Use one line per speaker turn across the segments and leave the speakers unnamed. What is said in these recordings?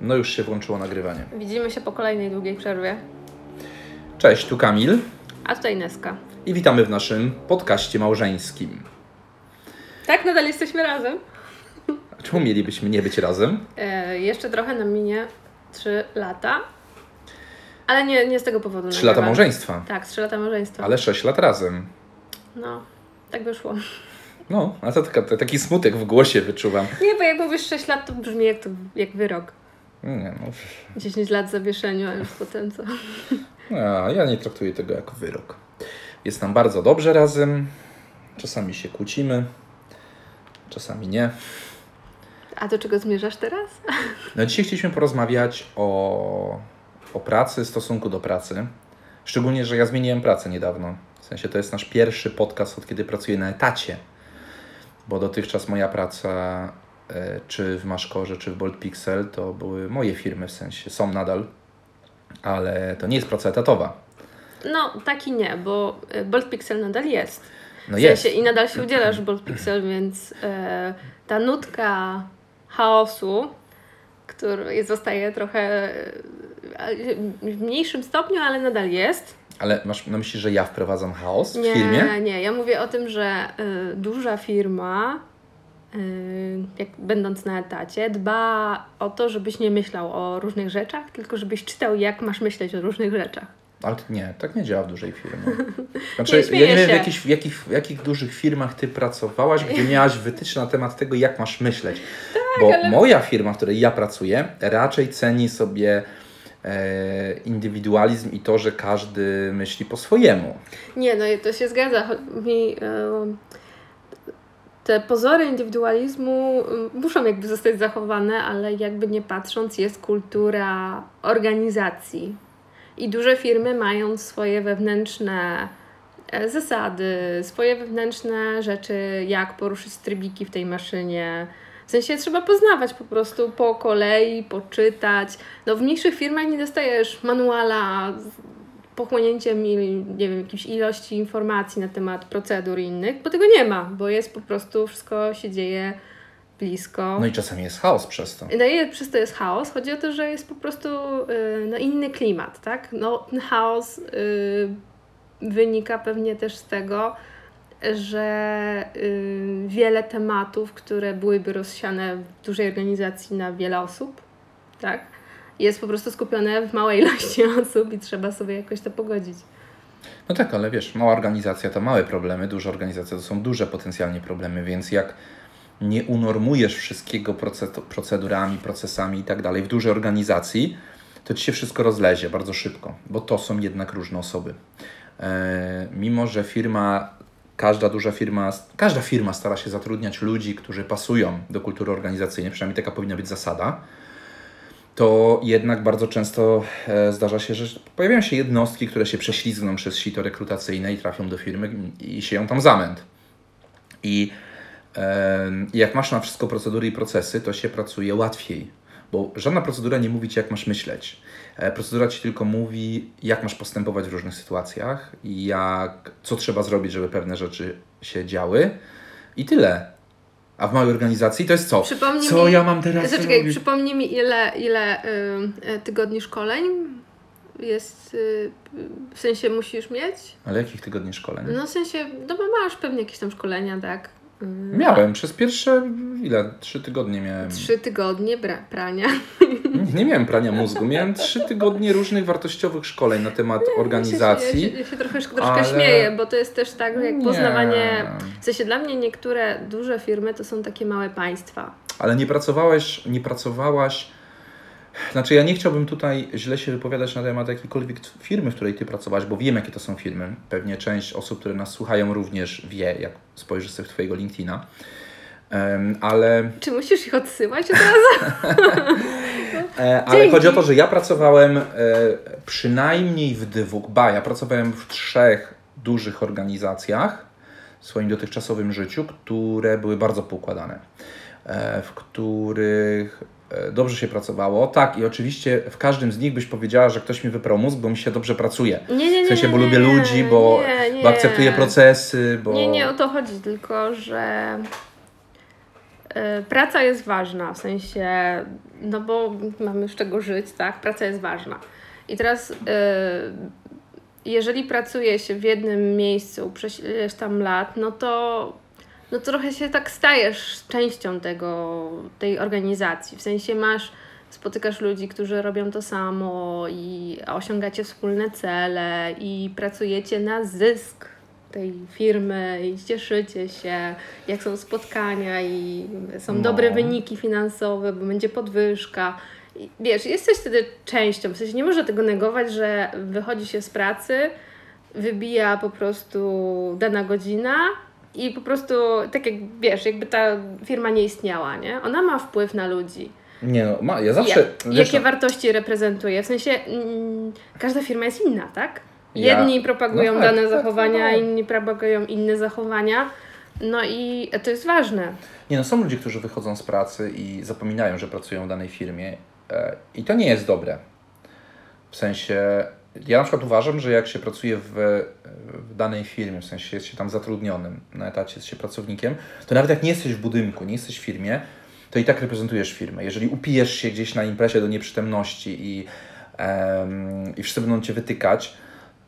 No już się włączyło nagrywanie.
Widzimy się po kolejnej długiej przerwie.
Cześć, tu Kamil
A tutaj Neska.
i witamy w naszym podcaście małżeńskim.
Tak, nadal jesteśmy razem.
Czemu mielibyśmy nie być razem?
E, jeszcze trochę nam minie 3 lata. Ale nie, nie z tego powodu.
Trzy lata
nagrywamy.
małżeństwa,
Tak, 3 lata małżeństwa.
ale sześć lat razem.
No, tak wyszło.
No, a to, taka, taki smutek w głosie wyczuwam.
Nie, bo jak mówisz 6 lat, to brzmi jak, to, jak wyrok.
Nie, no,
10 lat zawieszeniu, a już potem co?
a, ja nie traktuję tego jako wyrok. Jest nam bardzo dobrze razem. Czasami się kłócimy, czasami nie.
A do czego zmierzasz teraz?
No dzisiaj chcieliśmy porozmawiać o, o pracy, stosunku do pracy. Szczególnie, że ja zmieniłem pracę niedawno. W sensie to jest nasz pierwszy podcast od kiedy pracuję na etacie. Bo dotychczas moja praca, czy w Maszkorze, czy w Bolt Pixel, to były moje firmy, w sensie są nadal, ale to nie jest praca etatowa.
No, taki nie, bo e, Bolt Pixel nadal jest.
No
w
jest.
sensie i nadal się udzielasz w Bolt Pixel, więc e, ta nutka chaosu, który zostaje trochę e, w mniejszym stopniu, ale nadal jest.
Ale masz na myśli, że ja wprowadzam chaos w
Nie,
firmie?
nie, ja mówię o tym, że e, duża firma, e, jak będąc na etacie, dba o to, żebyś nie myślał o różnych rzeczach, tylko żebyś czytał, jak masz myśleć o różnych rzeczach.
Ale nie, tak nie działa w dużej firmie.
Nie,
Znaczy, ja
śmieję
nie wiem, w, jakich, w, jakich, w jakich dużych firmach ty pracowałaś, gdzie miałaś wytyczne na temat tego, jak masz myśleć. Bo
Tak, ale-
moja firma, w której ja pracuję, raczej ceni sobie e, indywidualizm i to, że każdy myśli po swojemu.
Nie, no to się zgadza. Mi, e, te pozory indywidualizmu e, muszą jakby zostać zachowane, ale jakby nie patrząc jest kultura organizacji. I duże firmy mają swoje wewnętrzne e, zasady, swoje wewnętrzne rzeczy, jak poruszyć trybiki w tej maszynie. W sensie trzeba poznawać po prostu po kolei, poczytać. No w mniejszych firmach nie dostajesz manuala pochłonięciem nie wiem, jakiejś ilości informacji na temat procedur i innych, bo tego nie ma, bo jest po prostu, wszystko się dzieje blisko.
No i czasami jest chaos przez to.
No i przez to jest chaos. Chodzi o to, że jest po prostu y, no, inny klimat, tak? No, ten chaos y, wynika pewnie też z tego, że y, wiele tematów, które byłyby rozsiane w dużej organizacji na wiele osób, tak? Jest po prostu skupione w małej ilości osób i trzeba sobie jakoś to pogodzić.
No tak, ale wiesz, mała organizacja to małe problemy, duża organizacja to są duże potencjalnie problemy, więc jak nie unormujesz wszystkiego proce- procedurami, procesami i tak dalej w dużej organizacji, to ci się wszystko rozlezie bardzo szybko, bo to są jednak różne osoby. E, mimo, że firma, każda duża firma, każda firma stara się zatrudniać ludzi, którzy pasują do kultury organizacyjnej, przynajmniej taka powinna być zasada, to jednak bardzo często e, zdarza się, że pojawiają się jednostki, które się prześlizgną przez sito rekrutacyjne i trafią do firmy i sieją tam zamęt. I jak masz na wszystko procedury i procesy, to się pracuje łatwiej, bo żadna procedura nie mówi ci, jak masz myśleć. E, Procedura ci tylko mówi, jak masz postępować w różnych sytuacjach jak, co trzeba zrobić, żeby pewne rzeczy się działy i tyle. A w małej organizacji to jest co?
Przypomnij
co
mi-
ja mam teraz
Zaczekaj,
robić?
przypomnij mi, ile, ile y, y, tygodni szkoleń jest, y, w sensie musisz mieć?
Ale jakich tygodni szkoleń?
No w sensie, no bo masz pewnie jakieś tam szkolenia, tak? Y,
Miałem, przez pierwsze, ile? Trzy tygodnie miałem.
Trzy tygodnie bra- prania.
Nie, nie miałem prania mózgu, miałem trzy tygodnie różnych wartościowych szkoleń na temat organizacji.
Ja się, ja się, ja się trochę, troszkę
ale-
śmieję, bo to jest też tak, jak
Nie.
poznawanie... W sensie dla mnie niektóre duże firmy to są takie małe państwa.
Ale nie pracowałeś, nie pracowałaś. Znaczy, ja nie chciałbym tutaj źle się wypowiadać na temat jakiejkolwiek firmy, w której ty pracowałaś, bo wiem, jakie to są firmy. Pewnie część osób, które nas słuchają, również wie, jak spojrzysz sobie w Twojego LinkedIna. Ale
Czy musisz ich odsyłać od razu?
E, ale
Dzięki.
chodzi o to, że ja pracowałem e, przynajmniej w dwóch, ba, ja pracowałem w trzech dużych organizacjach w swoim dotychczasowym życiu, które były bardzo poukładane, e, w których dobrze się pracowało. Tak, i oczywiście w każdym z nich byś powiedziała, że ktoś mi wyprał mózg, bo mi się dobrze pracuje.
Nie, nie, nie.
W sensie, bo
nie,
lubię ludzi, bo, bo akceptuję procesy, bo...
Nie, nie o to chodzi, tylko że praca jest ważna, w sensie, no bo mamy z czego żyć, tak? Praca jest ważna. I teraz, e, jeżeli pracuje się w jednym miejscu przez ileś tam lat, no to, no trochę się tak stajesz częścią tego, tej organizacji. W sensie masz, spotykasz ludzi, którzy robią to samo i osiągacie wspólne cele i pracujecie na zysk tej firmy i cieszycie się, jak są spotkania i są
No.
dobre wyniki finansowe, bo będzie podwyżka. I wiesz, jesteś wtedy częścią, w sensie nie można tego negować, że wychodzi się z pracy, wybija po prostu dana godzina i po prostu tak jak wiesz, jakby ta firma nie istniała, nie? Ona ma wpływ na ludzi.
Nie no, ma, ja zawsze...
Jak,
wiesz,
jakie
no,
wartości reprezentuje? W sensie mm, każda firma jest inna, tak?
Ja-
Jedni propagują
no tak,
dane
tak,
zachowania,
no.
inni propagują inne zachowania. No i to jest ważne.
Nie no, są ludzie, którzy wychodzą z pracy i zapominają, że pracują w danej firmie e, i to nie jest dobre. W sensie, ja na przykład uważam, że jak się pracuje w, w danej firmie, w sensie jest się tam zatrudnionym na etacie, jest się pracownikiem, to nawet jak nie jesteś w budynku, nie jesteś w firmie, to i tak reprezentujesz firmę. Jeżeli upijesz się gdzieś na imprezie do nieprzytomności i, em, i wszyscy będą Cię wytykać,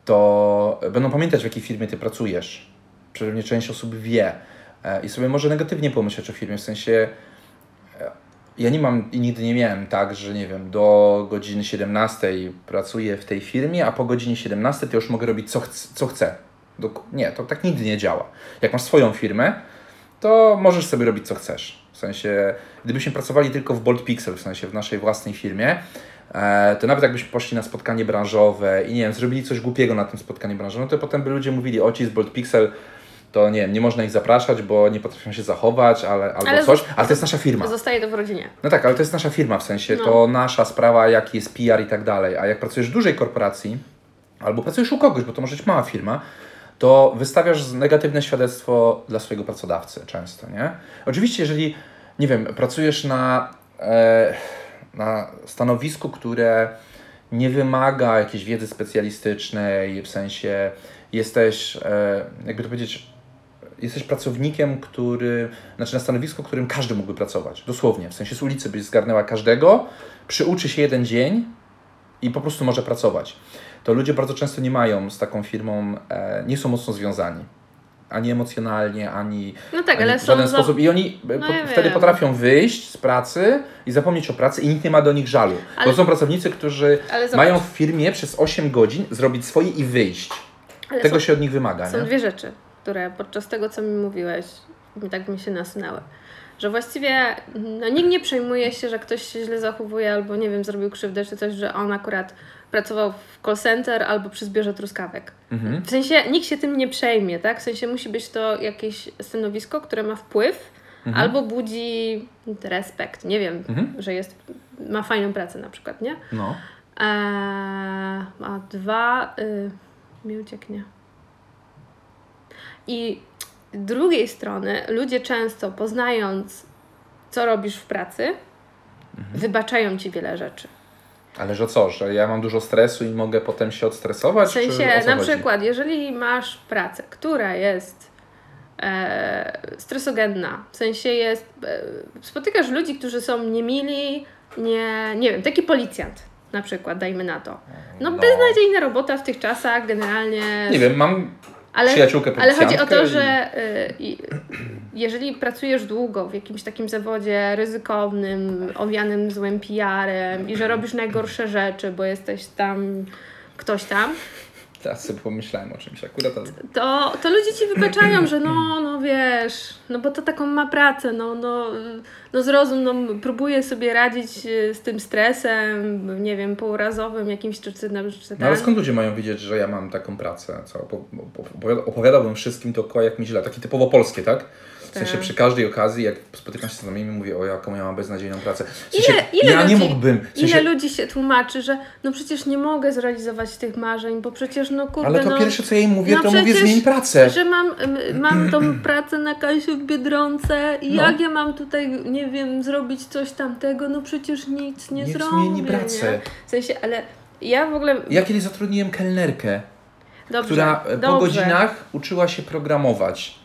to będą pamiętać, w jakiej firmie Ty pracujesz. Przynajmniej część osób wie e, i sobie może negatywnie pomyśleć o firmie, w sensie e, ja nie mam i nigdy nie miałem tak, że nie wiem, do godziny 17 pracuję w tej firmie, a po godzinie 17 to już mogę robić co, chc- co chcę. Dok- nie, to tak nigdy nie działa. Jak masz swoją firmę, to możesz sobie robić co chcesz. W sensie, gdybyśmy pracowali tylko w Bolt Pixel, w sensie w naszej własnej firmie, to nawet jakbyśmy poszli na spotkanie branżowe i nie wiem, zrobili coś głupiego na tym spotkaniu branżowym, to potem by ludzie mówili, o ci z Bolt Pixel, to nie wiem, nie można ich zapraszać, bo nie potrafią się zachować, ale, albo
Ale
coś, ale to jest nasza firma.
Zostaje to w rodzinie.
No tak, ale to jest nasza firma, w sensie
No.
to nasza sprawa, jaki jest PR i tak dalej. A jak pracujesz w dużej korporacji, albo pracujesz u kogoś, bo to może być mała firma, to wystawiasz negatywne świadectwo dla swojego pracodawcy często, nie? Oczywiście, jeżeli, nie wiem, pracujesz na, e, na stanowisku, które nie wymaga jakiejś wiedzy specjalistycznej, w sensie jesteś, e, jakby to powiedzieć, jesteś pracownikiem, który, znaczy na stanowisku, którym każdy mógłby pracować. Dosłownie. W sensie z ulicy byś zgarnęła każdego, przyuczy się jeden dzień i po prostu może pracować. To ludzie bardzo często nie mają z taką firmą, e, nie są mocno związani. Ani emocjonalnie, ani,
No tak,
ani w żaden
za-
sposób. I oni e,
No
po,
ja
wtedy
wiem.
potrafią wyjść z pracy i zapomnieć o pracy i nikt nie ma do nich żalu.
Ale-
Bo są pracownicy, którzy mają w firmie przez 8 godzin zrobić swoje i wyjść.
Ale
Tego
są,
się od nich wymaga.
są
nie?
dwie rzeczy, które podczas tego, co mi mówiłeś, tak mi się nasunęły. Że właściwie no, nikt nie przejmuje się, że ktoś się źle zachowuje albo nie wiem, zrobił krzywdę czy coś, że on akurat pracował w call center albo przy zbiorze truskawek.
Mhm.
W sensie nikt się tym nie przejmie, tak? W sensie musi być to jakieś stanowisko, które ma wpływ
Mhm.
albo budzi respekt. Nie wiem,
Mhm.
że jest, ma fajną pracę na przykład, nie?
No.
Eee, a dwa, y, mi ucieknie. I z drugiej strony ludzie często poznając, co robisz w pracy,
Mhm.
wybaczają ci wiele rzeczy.
Ale że co, że ja mam dużo stresu i mogę potem się odstresować?
W sensie, na
chodzi?
przykład, jeżeli masz pracę, która jest e, stresogenna, w sensie jest, e, spotykasz ludzi, którzy są niemili, nie, nie wiem, taki policjant na przykład, dajmy na to. No,
No.
beznadziejna robota w tych czasach, generalnie.
Nie wiem, mam
ale,
przyjaciółkę
ale chodzi o to, że y, i, jeżeli pracujesz długo w jakimś takim zawodzie ryzykownym, owianym złym PR-em i że robisz najgorsze rzeczy, bo jesteś tam ktoś tam,
Teraz sobie pomyślałem o czymś akurat. ale-
to, to ludzie ci wybaczają, że no, no wiesz, no bo to taką ma pracę, no, no, no zrozum, no próbuje sobie radzić y, z tym stresem, nie wiem, pourazowym jakimś czy, czy, czy
No ale skąd ludzie mają wiedzieć, że ja mam taką pracę? Co? Opo- opowiada- Opowiadałbym wszystkim dookoła, jak mi źle. Takie typowo polskie, tak? W sensie przy każdej okazji, jak spotykam się z znajomymi, mówię, o jaką ja mam beznadziejną pracę. W sensie,
Ile, ile
ja
ludzi,
nie mógłbym. W sensie,
Ile ludzi się tłumaczy, że no przecież nie mogę zrealizować tych marzeń, bo przecież no kurde,
ale to
no,
pierwsze, co ja im mówię,
no
to mówię, zmień pracę.
że mam, mam tą pracę na kasie w Biedronce i
No.
jak ja mam tutaj, nie wiem, zrobić coś tamtego, no przecież nic nie
Niech
zrobię.
zmieni pracę.
Nie? W sensie, ale ja w ogóle...
Ja kiedyś zatrudniłem kelnerkę,
Dobrze,
która po
dobrze.
godzinach uczyła się programować.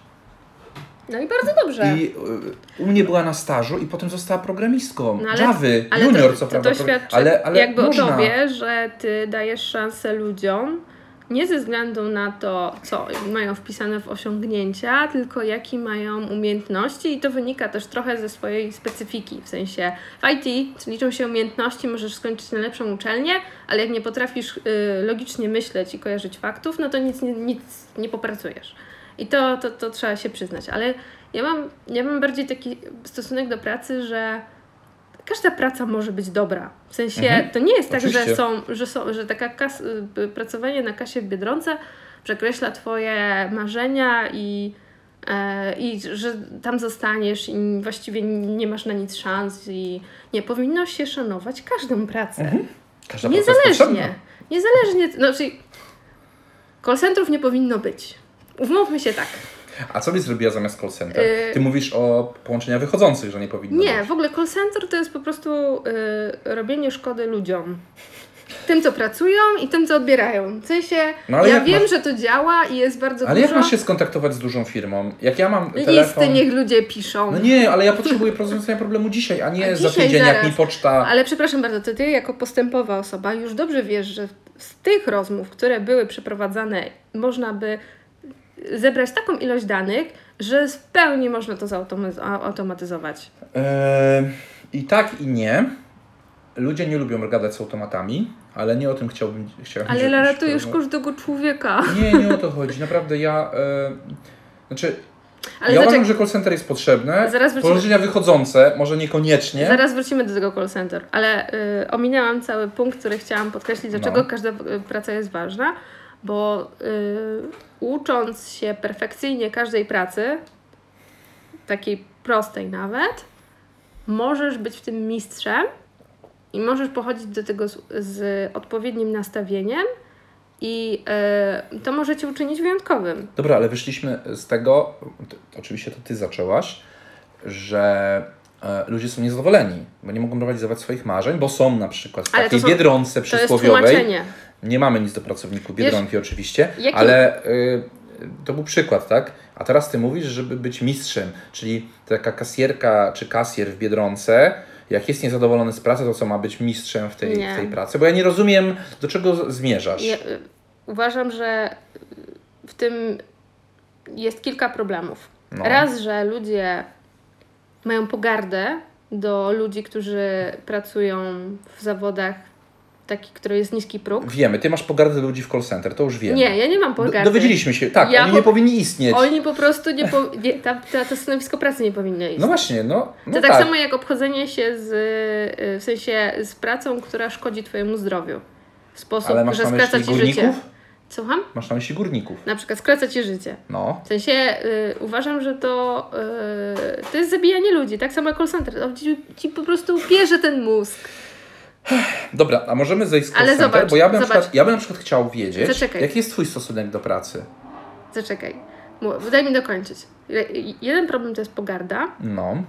No i bardzo dobrze.
I y, u mnie była na stażu i potem została programistką.
No ale-
Javy,
Ale
junior
to,
co
to,
prawda.
to świadczy
ale, ale
jakby
można.
o tobie, że ty dajesz szansę ludziom nie ze względu na to, co mają wpisane w osiągnięcia, tylko jakie mają umiejętności i to wynika też trochę ze swojej specyfiki. W sensie w IT liczą się umiejętności, możesz skończyć najlepszą uczelnię, ale jak nie potrafisz y, logicznie myśleć i kojarzyć faktów, no to nic, nic nie popracujesz. I to, to, to trzeba się przyznać. Ale ja mam, ja mam bardziej taki stosunek do pracy, że każda praca może być dobra. W sensie
Mhm.
to nie jest tak,
Oczywiście.
że są, że są, że taka kas, y, pracowanie na kasie w Biedronce przekreśla twoje marzenia i, e, i że tam zostaniesz i właściwie nie masz na nic szans i nie powinno się szanować każdą pracę.
Mhm. Każda praca
Niezależnie.
potrzebna.
Niezależnie, znaczy call centrów nie powinno być. Umówmy się tak.
A co byś zrobiła zamiast call center?
Y-
Ty mówisz o połączeniach wychodzących, że nie powinno
Nie,
być.
w ogóle call center to jest po prostu y, robienie szkody ludziom. Tym, co pracują i tym, co odbierają. W sensie,
No, ale
ja
jak
wiem,
masz-
że to działa i jest bardzo
Ale jak
dużo.
masz się skontaktować z dużą firmą? Jak ja mam
Listy
telefon...
niech ludzie piszą.
No nie, ale ja potrzebuję rozwiązania problemu dzisiaj, a nie
A
za tydzień, jak
zaraz.
mi poczta...
Ale przepraszam bardzo, to ty jako postępowa osoba już dobrze wiesz, że z tych rozmów, które były przeprowadzane, można by zebrać taką ilość danych, że w pełni można to zautomatyzować.
Eee, I tak, i nie. Ludzie nie lubią gadać z automatami, ale nie o tym chciałbym... chciałbym
Ale
żebyś
ratujesz
porozmawiał.
każdego człowieka.
Nie, nie o to chodzi. Naprawdę ja... E, znaczy,
Ale
ja uważam, że call center jest potrzebne.
Zaraz wrócimy.
Połączenia wychodzące, może niekoniecznie.
Zaraz wrócimy do tego call center, ale y, ominęłam cały punkt, który chciałam podkreślić, dlaczego
No.
każda y, praca jest ważna, bo y, ucząc się perfekcyjnie każdej pracy, takiej prostej nawet, możesz być w tym mistrzem i możesz pochodzić do tego z, z odpowiednim nastawieniem i y, to może Cię uczynić wyjątkowym.
Dobra, ale wyszliśmy z tego, oczywiście to Ty zaczęłaś, że e, ludzie są niezadowoleni, bo nie mogą realizować swoich marzeń, bo są na przykład w
Ale
takiej
są-
biedronce
To jest
przysłowiowej.
tłumaczenie.
Nie mamy nic do pracowników
Wiesz,
Biedronki oczywiście,
jaki-
ale y, to był przykład, tak? A teraz Ty mówisz, żeby być mistrzem, czyli taka kasjerka czy kasjer w Biedronce, jak jest niezadowolony z pracy, to co ma być mistrzem w tej,
Nie.
w tej pracy? Bo ja nie rozumiem, do czego zmierzasz.
Ja, y, uważam, że y, w tym jest kilka problemów.
No.
Raz, że ludzie mają pogardę do ludzi, którzy pracują w zawodach takich, które jest niski próg.
Wiemy, Ty masz pogardę ludzi w call center, to już wiemy.
Nie, ja nie mam
Do,
pogardy.
dowiedzieliśmy się, tak,
Ja
oni
po-
nie powinni istnieć.
Oni po prostu nie, po, nie ta, ta, to stanowisko pracy nie powinno istnieć.
No właśnie, no, no
to tak, samo jak obchodzenie się z, y, w sensie z pracą, która szkodzi Twojemu zdrowiu. W sposób,
Ale masz
że skraca Ci życie.
górników?
Słucham?
Masz na myśli górników.
Na przykład skraca Ci życie.
No.
W sensie y, uważam, że to, y, to jest zabijanie ludzi, tak samo jak call center. To ci, ci po prostu pierze ten mózg.
Dobra, a możemy zejść z call
Ale
center,
zobacz,
bo ja bym, przykład, ja bym na przykład chciał wiedzieć,
Zaczekaj.
jaki jest Twój stosunek do pracy.
Zaczekaj, daj mi dokończyć. Je- Jeden problem to jest pogarda
No.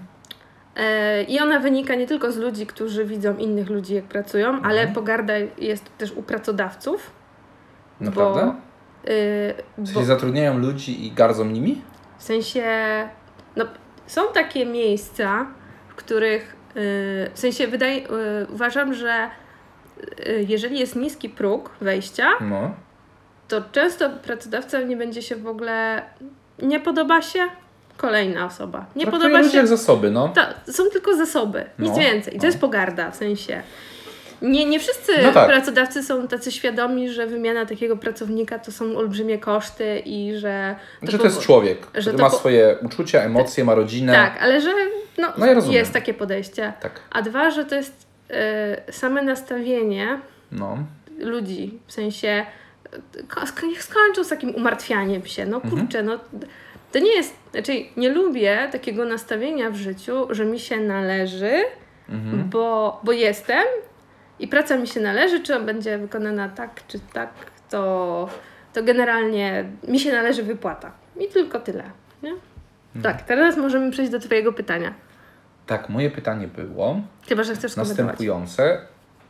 e, i ona wynika nie tylko z ludzi, którzy widzą innych ludzi jak pracują, ale pogarda jest też u pracodawców.
Naprawdę?
Bo, y,
W
bo,
zatrudniają ludzi i gardzą nimi?
W sensie, no, są takie miejsca, w których, w sensie wydaje, yy, uważam, że yy, jeżeli jest niski próg wejścia,
No.
to często pracodawca nie będzie się w ogóle, nie podoba się kolejna osoba. Nie
Traktują
podoba się,
jak zasoby, no.
to są tylko zasoby, nic
No,
więcej. I to
no.
jest pogarda, w sensie. Nie, nie wszyscy
No tak.
pracodawcy są tacy świadomi, że wymiana takiego pracownika to są olbrzymie koszty i że.
Że to jest człowiek,
że
który
to
ma
po-
swoje uczucia, emocje, ma rodzinę.
Tak, ale że no,
No ja
jest takie podejście.
Tak.
A dwa, że to jest y, same nastawienie
No.
ludzi, w sensie y, niech skończą z takim umartwianiem się. No
Mhm.
kurczę, no to nie jest, znaczy nie lubię takiego nastawienia w życiu, że mi się należy,
Mhm.
bo, bo jestem i praca mi się należy, czy on będzie wykonana tak, czy tak, to, to generalnie mi się należy wypłata. I tylko tyle. Nie?
Mhm.
Tak, teraz możemy przejść do Twojego pytania.
Tak, moje pytanie było
Chyba, że chcesz
następujące,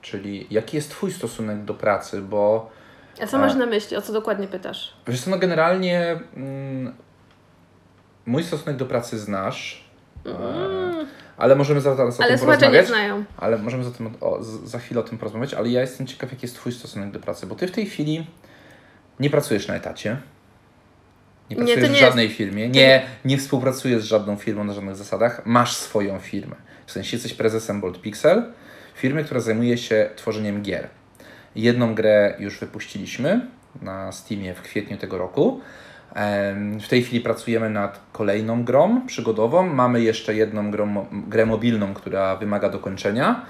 czyli jaki jest Twój stosunek do pracy, bo
A co masz na myśli? O co dokładnie pytasz?
wiesz co, no generalnie mm, mój stosunek do pracy znasz, ale możemy za, zaraz o
ale
tym
nie
porozmawiać.
znają.
Ale możemy za, tym, o, za chwilę o tym porozmawiać, ale ja jestem ciekaw, jaki jest Twój stosunek do pracy, bo Ty w tej chwili nie pracujesz na etacie. Nie
Nie,
pracujesz
nie
w
jest-
żadnej firmie, nie, nie współpracujesz z żadną firmą na żadnych zasadach, masz swoją firmę. W sensie jesteś prezesem Bolt Pixel, firmy, która zajmuje się tworzeniem gier. Jedną grę już wypuściliśmy na Steamie w kwietniu tego roku. W tej chwili pracujemy nad kolejną grą przygodową. Mamy jeszcze jedną grę mobilną, która wymaga dokończenia.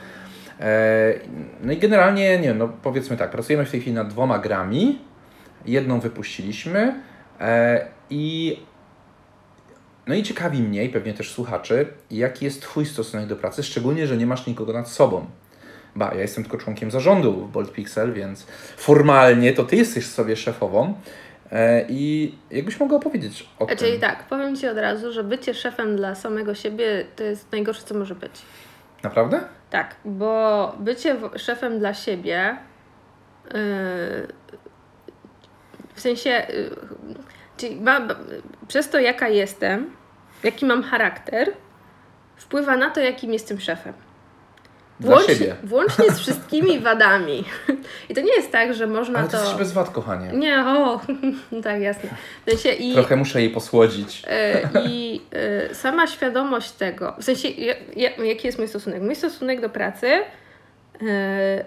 E, No i generalnie, nie no powiedzmy tak, pracujemy w tej chwili nad dwoma grami. Jedną wypuściliśmy e, i no i ciekawi mnie i pewnie też słuchaczy, jaki jest Twój stosunek do pracy, szczególnie, że nie masz nikogo nad sobą. Ba, ja jestem tylko członkiem zarządu w Bolt Pixel, więc formalnie to Ty jesteś sobie szefową. E, I jakbyś mogła opowiedzieć o
Czyli
tym.
tak, powiem Ci od razu, że bycie szefem dla samego siebie to jest najgorsze, co może być.
Naprawdę?
Tak, bo bycie szefem dla siebie yy, w sensie, yy, czyli ma, przez to jaka jestem, jaki mam charakter, wpływa na to, jakim jestem szefem.
Dla siebie.
włącznie z wszystkimi wadami. I to nie jest tak, że można
Ale
to.
jesteś bez wad, kochanie.
Nie, o, tak, jasne. W sensie i,
Trochę muszę jej posłodzić.
E, I e, sama świadomość tego, w sensie, ja, ja, jaki jest mój stosunek? Mój stosunek do pracy e,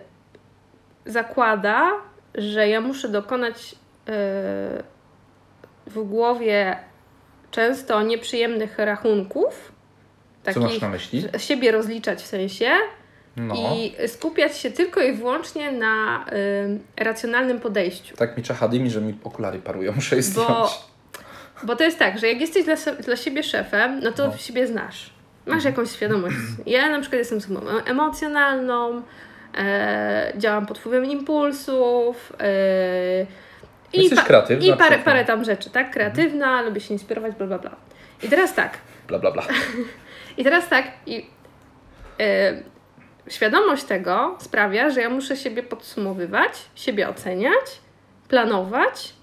zakłada, że ja muszę dokonać e, w głowie często nieprzyjemnych rachunków,
Co masz na myśli?
siebie rozliczać w sensie
No.
i skupiać się tylko i wyłącznie na e, racjonalnym podejściu.
Tak mi czachadymi, że mi okulary parują, muszę je
Bo,
zdjąć.
bo to jest tak, że jak jesteś dla, dla siebie szefem, no to
No.
siebie znasz. Masz jakąś świadomość. Ja na przykład jestem osobą emocjonalną, e, działam pod wpływem impulsów. E,
Jesteś kreatywna,
I parę, parę tam rzeczy, tak? Kreatywna, lubię się inspirować, bla, bla, bla. I teraz tak,
Bla, bla, bla.
i teraz tak, i e, świadomość tego sprawia, że ja muszę siebie podsumowywać, siebie oceniać, planować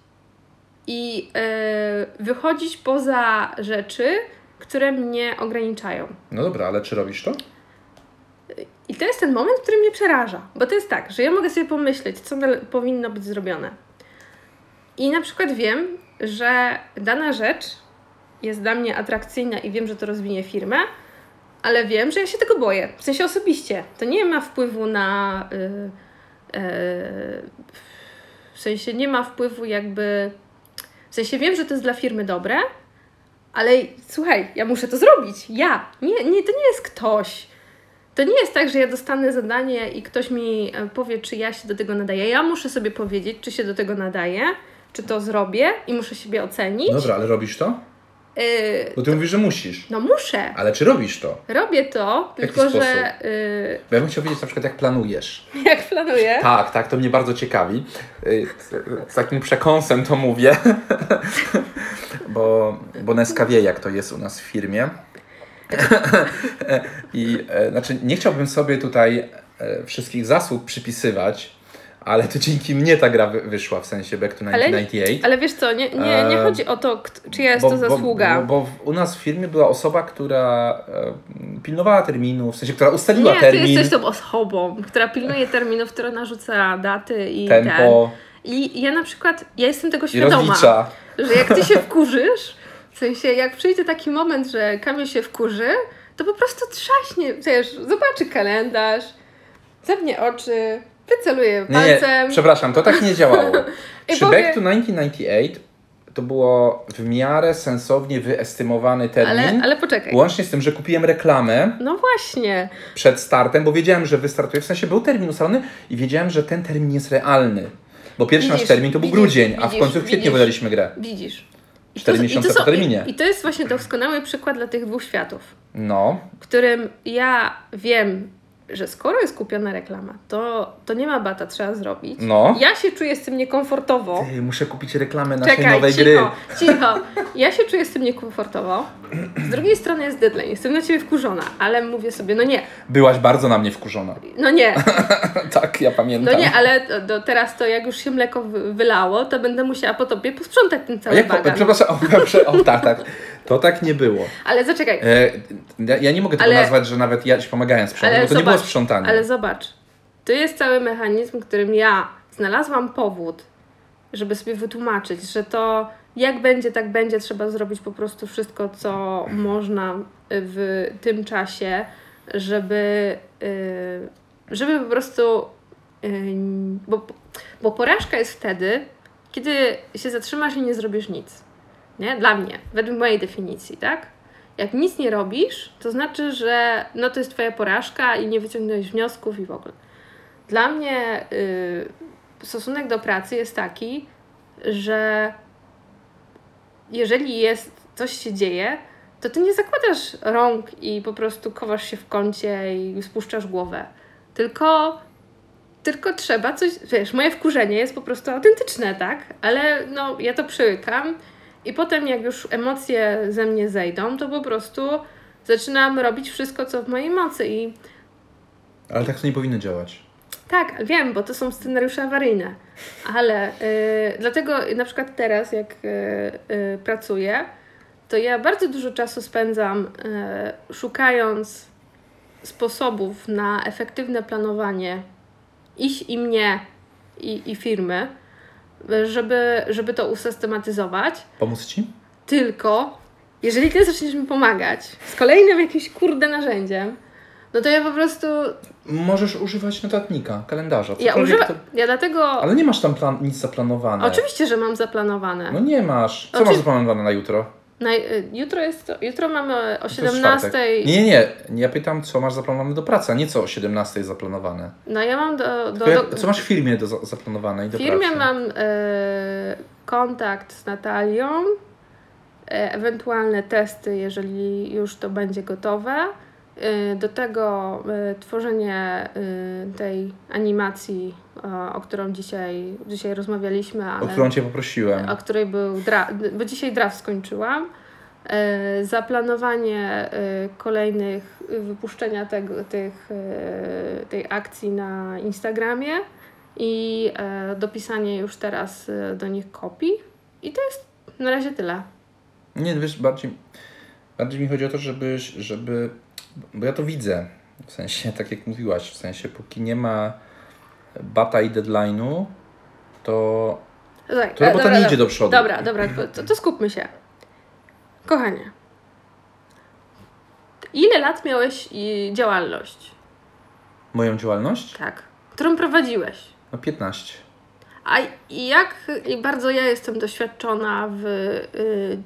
i e, wychodzić poza rzeczy, które mnie ograniczają.
No dobra, ale czy robisz to?
I to jest ten moment, który mnie przeraża, bo to jest tak, że ja mogę sobie pomyśleć, co powinno być zrobione. I na przykład wiem, że dana rzecz jest dla mnie atrakcyjna i wiem, że to rozwinie firmę, ale wiem, że ja się tego boję. W sensie osobiście. To nie ma wpływu na. y, y, w sensie nie ma wpływu jakby. W sensie wiem, że to jest dla firmy dobre, ale słuchaj, ja muszę to zrobić. Ja. Nie, nie, to nie jest ktoś. To nie jest tak, że ja dostanę zadanie i ktoś mi e, powie, czy ja się do tego nadaję. Ja muszę sobie powiedzieć, czy się do tego nadaję, czy to zrobię i muszę siebie ocenić.
Dobra, ale robisz to?
Yy,
Bo ty mówisz, że musisz.
no muszę.
Ale czy robisz to?
Robię to,
W
tylko
sposób?
że yy,
Bo ja bym chciał wiedzieć na przykład, jak planujesz.
jak planuję.
Tak, tak, to mnie bardzo ciekawi. Y, Z, z takim przekąsem to mówię. bo, bo Neska wie, jak to jest u nas w firmie. I e, znaczy, nie chciałbym sobie tutaj e, wszystkich zasług przypisywać, ale to dzięki mnie ta gra wy, wyszła, w sensie Back to
Ale,
1998.
ale wiesz co, nie, nie, nie
E,
chodzi o to, czyja jest to zasługa.
Bo, bo, w- u nas w firmie była osoba, która e, pilnowała terminu, w sensie, która ustaliła
nie,
termin,
ty jesteś tą osobą, która pilnuje terminów, która narzuca daty i
tempo
ten. I ja na przykład, ja jestem tego świadoma, że jak ty się wkurzysz, w sensie jak przyjdzie taki moment, że Kamil się wkurzy, to po prostu trzaśnie, wiesz, zobaczy kalendarz, zamknie oczy, wyceluje
Nie, nie,
palcem.
przepraszam, to tak nie działało. Przy
powie-
Back to 1998 to było w miarę sensownie wyestymowany termin.
ale, ale poczekaj.
Łącznie z tym, że kupiłem reklamę
No właśnie.
przed startem, bo wiedziałem, że wystartuje. W sensie był termin ustalony i wiedziałem, że ten termin jest realny. Bo pierwszy
Widzisz,
nasz termin to był
widzisz,
grudzień, a w
widzisz,
końcu w kwietniu
widzisz.
wydaliśmy grę.
Widzisz. I
Cztery
to- i
miesiące
to
po terminie.
I, I to jest właśnie doskonały przykład dla tych dwóch światów,
No,
w którym ja wiem, że skoro jest kupiona reklama, to, to nie ma bata, trzeba zrobić.
no.
Ja się czuję z tym niekomfortowo.
Ej, muszę kupić reklamę naszej
Czekaj,
nowej
cicho,
gry.
cicho. Ja się czuję z tym niekomfortowo. Z drugiej strony jest deadline, jestem na ciebie wkurzona, ale mówię sobie, no nie,
Byłaś bardzo na mnie wkurzona.
no nie,
tak, ja pamiętam.
no nie, ale do, do teraz to jak już się mleko wy- wylało, to będę musiała po tobie posprzątać ten
A
cały
jak,
bagan.
przepraszam, o, prze, o tak, tak. To tak nie było.
Ale zaczekaj,
E, ja- ja nie mogę tego
Ale-
nazwać, że nawet ja ci pomagałem sprzątać, bo to nie
zobacz,
było sprzątanie.
ale zobacz. To jest cały mechanizm, którym ja znalazłam powód, żeby sobie wytłumaczyć, że to jak będzie, tak będzie, trzeba zrobić po prostu wszystko, co można w tym czasie, żeby, y, żeby po prostu. y, Bo, bo porażka jest wtedy, kiedy się zatrzymasz i nie zrobisz nic. Nie? Dla mnie, według mojej definicji, tak? Jak nic nie robisz, to znaczy, że no to jest twoja porażka i nie wyciągnąłeś wniosków i w ogóle. Dla mnie y, stosunek do pracy jest taki, że jeżeli jest, coś się dzieje, to ty nie zakładasz rąk i po prostu chowasz się w kącie i spuszczasz głowę. Tylko, tylko trzeba coś, wiesz, moje wkurzenie jest po prostu autentyczne, tak? Ale no, ja to przełykam i potem jak już emocje ze mnie zejdą, to po prostu zaczynam robić wszystko, co w mojej mocy i
Ale tak to nie powinno działać.
tak, wiem, bo to są scenariusze awaryjne, ale y, dlatego na przykład teraz, jak y, y, pracuję, to ja bardzo dużo czasu spędzam szukając sposobów na efektywne planowanie ich i mnie, i, i firmy, żeby, żeby to usystematyzować.
Pomóc ci?
Tylko, jeżeli ty zaczniesz mi pomagać z kolejnym jakimś kurde narzędziem, no to ja po prostu.
Możesz używać notatnika, kalendarza,
Ja używam.
to...
Ja dlatego.
Ale nie masz tam plan, nic zaplanowane.
Oczywiście, że mam zaplanowane.
No nie masz. Co
Oczy-
masz zaplanowane na jutro?
Na, y, jutro, jest, jutro mamy o
To jest
17.
czwartek. Nie, nie, nie. Ja pytam, co masz zaplanowane do pracy, a nie co o 17 jest zaplanowane.
No ja mam do. do, do
co masz w firmie do, za- zaplanowane i
w
do
firmie
pracy?
mam y, kontakt z Natalią, y, ewentualne testy, jeżeli już to będzie gotowe. Y, Do tego y, tworzenie y, tej animacji, o, którą dzisiaj, dzisiaj rozmawialiśmy, ale
O którą cię poprosiłem.
o której był draft, bo dzisiaj draft skończyłam. Zaplanowanie kolejnych wypuszczenia tego, tych, tej akcji na Instagramie i dopisanie już teraz do nich kopii. I to jest na razie tyle.
Nie, wiesz, bardziej, bardziej mi chodzi o to, żeby, żeby. Bo ja to widzę. W sensie, tak jak mówiłaś, w sensie, póki nie ma bata i deadline'u, to,
Tak,
to robota
dobra,
nie idzie do przodu.
Dobra, dobra, to, to skupmy się. Kochanie, ile lat miałeś działalność?
Moją działalność?
Tak. Którą prowadziłeś?
No 15.
A jak i bardzo ja jestem doświadczona w y,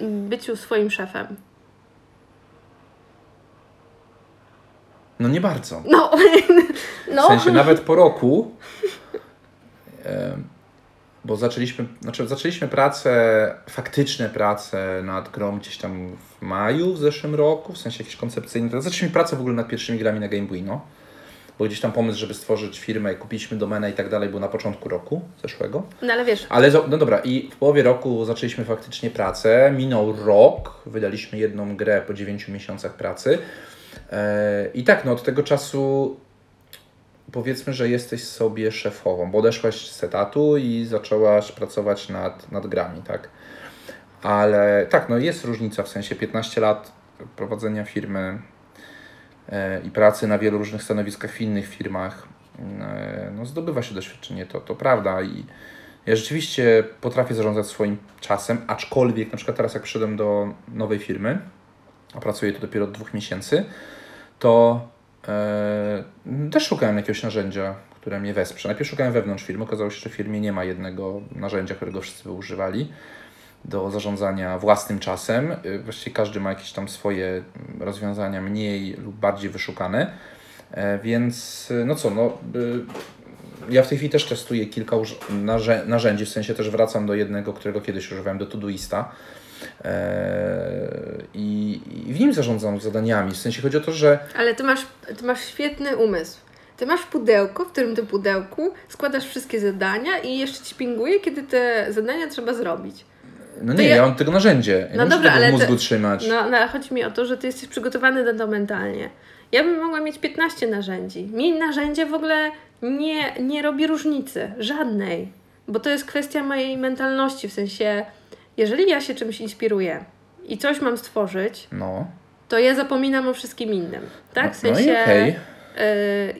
byciu swoim szefem?
No nie bardzo.
No,
W
no.
sensie nawet po roku, bo zaczęliśmy, znaczy zaczęliśmy pracę, faktyczne prace nad grą gdzieś tam w maju w zeszłym roku, w sensie jakieś koncepcyjne. Zaczęliśmy pracę w ogóle nad pierwszymi grami na Game bo gdzieś tam pomysł, żeby stworzyć firmę, kupiliśmy domenę i tak dalej, był na początku roku zeszłego.
no ale wiesz,
Ale no dobra, i w połowie roku zaczęliśmy faktycznie pracę. Minął rok, wydaliśmy jedną grę po 9 miesiącach pracy. E, I tak, no od tego czasu powiedzmy, że jesteś sobie szefową, bo odeszłaś z etatu i zaczęłaś pracować nad, nad grami, tak? Ale tak, no jest różnica w sensie 15 lat prowadzenia firmy e, i pracy na wielu różnych stanowiskach w innych firmach. E, no zdobywa się doświadczenie, to, to prawda i ja rzeczywiście potrafię zarządzać swoim czasem, aczkolwiek na przykład teraz jak przyszedłem do nowej firmy, a pracuję tu dopiero od dwóch miesięcy, to e, też szukałem jakiegoś narzędzia, które mnie wesprze. Najpierw szukałem wewnątrz firmy, okazało się, że w firmie nie ma jednego narzędzia, którego wszyscy by używali do zarządzania własnym czasem. Y, Właściwie każdy ma jakieś tam swoje rozwiązania mniej lub bardziej wyszukane. E, Więc no co, no ja w tej chwili też testuję kilka narzędzi, w sensie też wracam do jednego, którego kiedyś używałem, do Todoista. Eee, I, I w nim zarządzam zadaniami. W sensie chodzi o to, że
ale ty masz, ty masz świetny umysł. Ty masz pudełko, w którym ty pudełku składasz wszystkie zadania i jeszcze ci pinguje, kiedy te zadania trzeba zrobić.
no
To
nie,
ja-
ja mam tego narzędzie. Ja
No
nie
dobra,
tego
ale
w mózgu
to-
trzymać.
No, no ale chodzi mi o to, że ty jesteś przygotowany na to mentalnie. Ja bym mogła mieć 15 narzędzi. Mi narzędzie w ogóle nie, nie robi różnicy, żadnej. Bo to jest kwestia mojej mentalności, w sensie, jeżeli ja się czymś inspiruję, i coś mam stworzyć,
No.
to ja zapominam o wszystkim innym. Tak? W
No, no
sensie.
okej.
y,